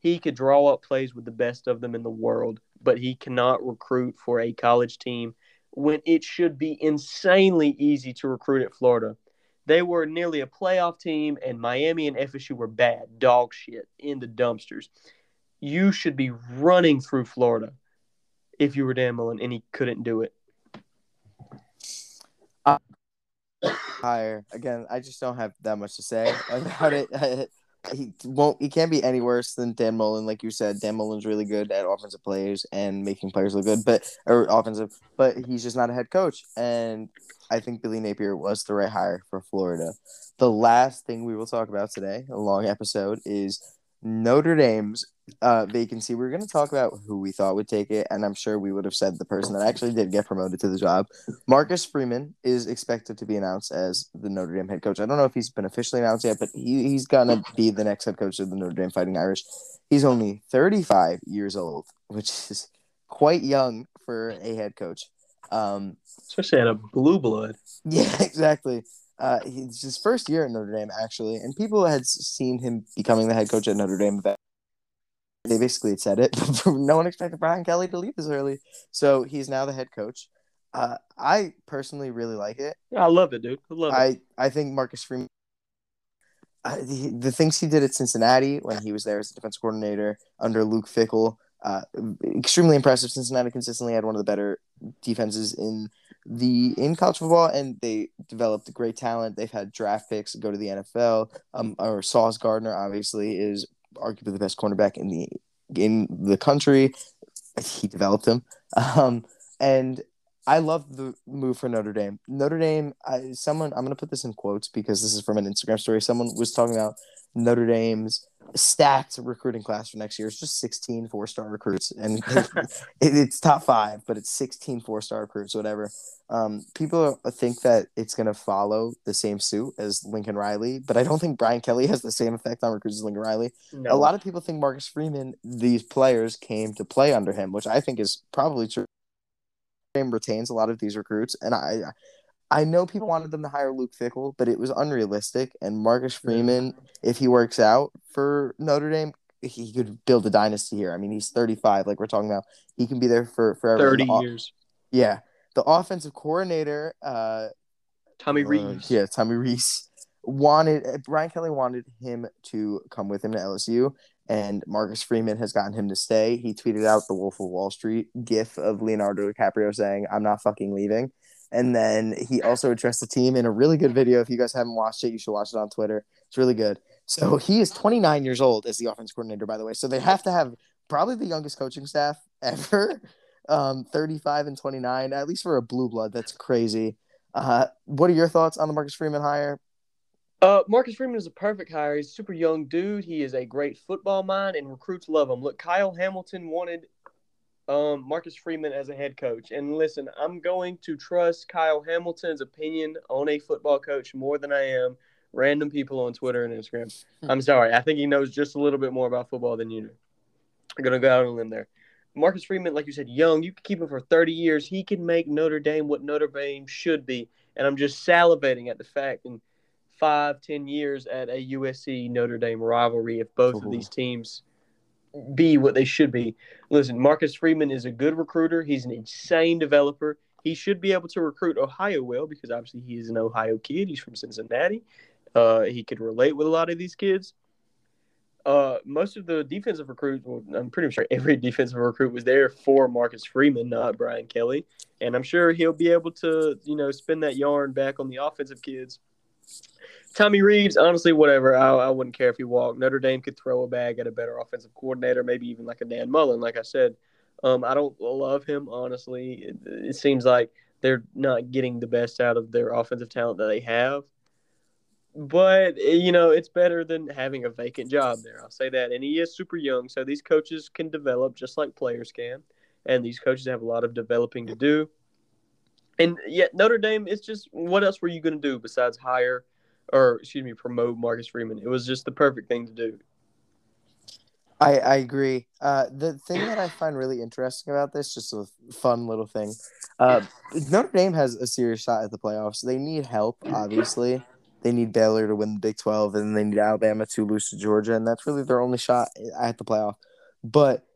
he could draw up plays with the best of them in the world, but he cannot recruit for a college team when it should be insanely easy to recruit at Florida. They were nearly a playoff team, and Miami and FSU were bad, dog shit, in the dumpsters. You should be running through Florida if you were Dan Mullen, and he couldn't do it. higher again. I just don't have that much to say about it. he won't. He can't be any worse than Dan Mullen, like you said. Dan Mullen's really good at offensive players and making players look good, but or offensive, but he's just not a head coach. And I think Billy Napier was the right hire for Florida. The last thing we will talk about today, a long episode, is Notre Dame's uh, vacancy. We are going to talk about who we thought would take it, and I'm sure we would have said the person that actually did get promoted to the job. Marcus Freeman is expected to be announced as the Notre Dame head coach. I don't know if he's been officially announced yet, but he, he's going to be the next head coach of the Notre Dame Fighting Irish. He's only 35 years old, which is quite young for a head coach. Um, Especially at a blue blood. Yeah, exactly. Uh, it's his first year at Notre Dame, actually, and people had seen him becoming the head coach at Notre Dame. They basically had said it. no one expected Brian Kelly to leave this early, so he's now the head coach. Uh, I personally really like it. Yeah, I love it, dude. I love I, it. I think Marcus Freeman, uh, the, the things he did at Cincinnati when he was there as the defense coordinator under Luke Fickell, uh, extremely impressive. Cincinnati consistently had one of the better defenses in the in college football, and they developed great talent. They've had draft picks go to the NFL. Um, or Sauce Gardner obviously is arguably the best cornerback in the in the country. He developed him, um, and I love the move for Notre Dame. Notre Dame, I, someone I'm gonna put this in quotes because this is from an Instagram story. Someone was talking about Notre Dame's stacked recruiting class for next year. It's just 16 four star recruits, and it, it's top five, but it's 16 four star recruits, whatever. Um, people think that it's going to follow the same suit as Lincoln Riley, but I don't think Brian Kelly has the same effect on recruits as Lincoln Riley. No. A lot of people think Marcus Freeman, these players came to play under him, which I think is probably true. Retains a lot of these recruits, and I, I know people wanted them to hire Luke Fickell, but it was unrealistic. And Marcus Freeman, if he works out for Notre Dame, he could build a dynasty here. I mean, he's 35, like we're talking about. He can be there for forever. 30 The years. Yeah. The offensive coordinator, uh, Tommy uh, Reeves. yeah, Tommy Rees wanted uh, Brian Kelly wanted him to come with him to LSU, and Marcus Freeman has gotten him to stay. He tweeted out the Wolf of Wall Street gif of Leonardo DiCaprio saying, "I'm not fucking leaving." And then he also addressed the team in a really good video. If you guys haven't watched it, you should watch it on Twitter. It's really good. So he is 29 years old as the offense coordinator, by the way. So they have to have probably the youngest coaching staff ever. Um, 35 and 29, at least for a blue blood. That's crazy. Uh, what are your thoughts on the Marcus Freeman hire? Uh, Marcus Freeman is a perfect hire. He's a super young dude. He is a great football mind, and recruits love him. Look, Kyle Hamilton wanted um, Marcus Freeman as a head coach. And listen, I'm going to trust Kyle Hamilton's opinion on a football coach more than I am random people on Twitter and Instagram. Hmm. I'm sorry. I think he knows just a little bit more about football than you do. I'm going to go out on a limb there. Marcus Freeman, like you said, young. You can keep him for 30 years. He can make Notre Dame what Notre Dame should be. And I'm just salivating at the fact in five, ten years at a USC Notre Dame rivalry, if both of these teams be what they should be. Listen, Marcus Freeman is a good recruiter. He's an insane developer. He should be able to recruit Ohio well because obviously he's an Ohio kid. He's from Cincinnati. Uh, he could relate with a lot of these kids. Uh, most of the defensive recruits, well, I'm pretty sure every defensive recruit was there for Marcus Freeman, not Brian Kelly. And I'm sure he'll be able to, you know, spin that yarn back on the offensive kids. Tommy Reeves, honestly, whatever. I, I wouldn't care if he walked. Notre Dame could throw a bag at a better offensive coordinator, maybe even like a Dan Mullen. Like I said, um, I don't love him honestly. It, it seems like they're not getting the best out of their offensive talent that they have. But you know, it's better than having a vacant job there. I'll say that. And he is super young, so these coaches can develop just like players can. And these coaches have a lot of developing to do. And yet Notre Dame, it's just what else were you going to do besides hire or excuse me, promote Marcus Freeman? It was just the perfect thing to do. I, I agree. Uh, the thing that I find really interesting about this, just a fun little thing, uh, Notre Dame has a serious shot at the playoffs. They need help, obviously. They need Baylor to win the Big 12, and they need Alabama to lose to Georgia, and that's really their only shot at the playoff. But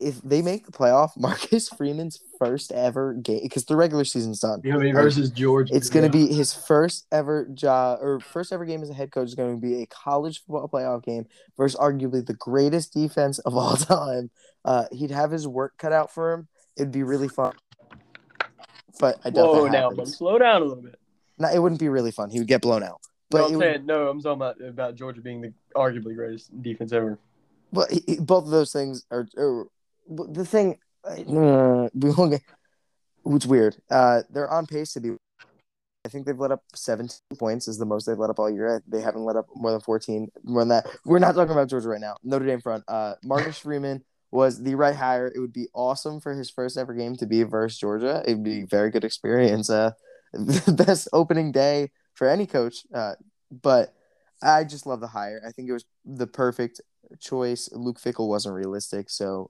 if they make the playoff, Marcus Freeman's first ever game, because the regular season's done. You know, versus Georgia. It's going to be his first ever job or first ever game as a head coach is going to be a college football playoff game versus arguably the greatest defense of all time. Uh, he'd have his work cut out for him. It'd be really fun. But I doubt Whoa, that now, but slow down a little bit. No, it wouldn't be really fun. He would get blown out. But no, I'm would- no. I'm talking about about Georgia being the arguably greatest defense ever. But he, he- both of those things are, are the thing. Uh, we. It's weird. Uh, they're on pace to be. I think they've let up 17 points is the most they've let up all year. They haven't let up more than 14. More than that. We're not talking about Georgia right now. Notre Dame front. Uh, Marcus Freeman was the right hire. It would be awesome for his first ever game to be versus Georgia. It would be a very good experience. Uh, the best opening day for any coach. Uh, but I just love the hire. I think it was the perfect choice. Luke Fickell wasn't realistic, so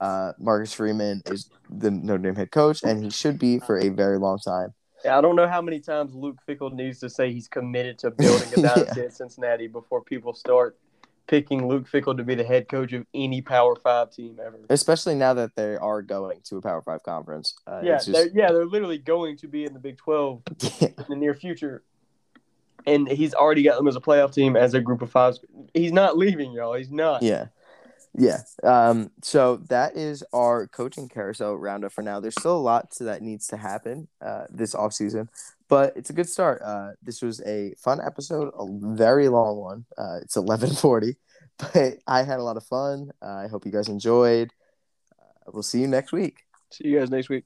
uh, Marcus Freeman is the Notre Dame head coach, and he should be for a very long time. Yeah, I don't know how many times Luke Fickell needs to say he's committed to building a Yeah. dynasty at Cincinnati before people start picking Luke Fickell to be the head coach of any Power Five team ever. Especially now that they are going to a Power Five conference. Uh, Yeah, it's they're, yeah, they're literally going to be in the Big Twelve in the near future, and he's already got them as a playoff team as a group of five. He's not leaving, y'all. He's not. yeah, yeah. Um, so that is our coaching carousel roundup for now. There's still a lot that needs to happen uh, this offseason, but it's a good start. Uh, this was a fun episode, a very long one. Uh, it's 11:40, but I had a lot of fun. I hope you guys enjoyed. Uh, we'll see you next week. See you guys next week.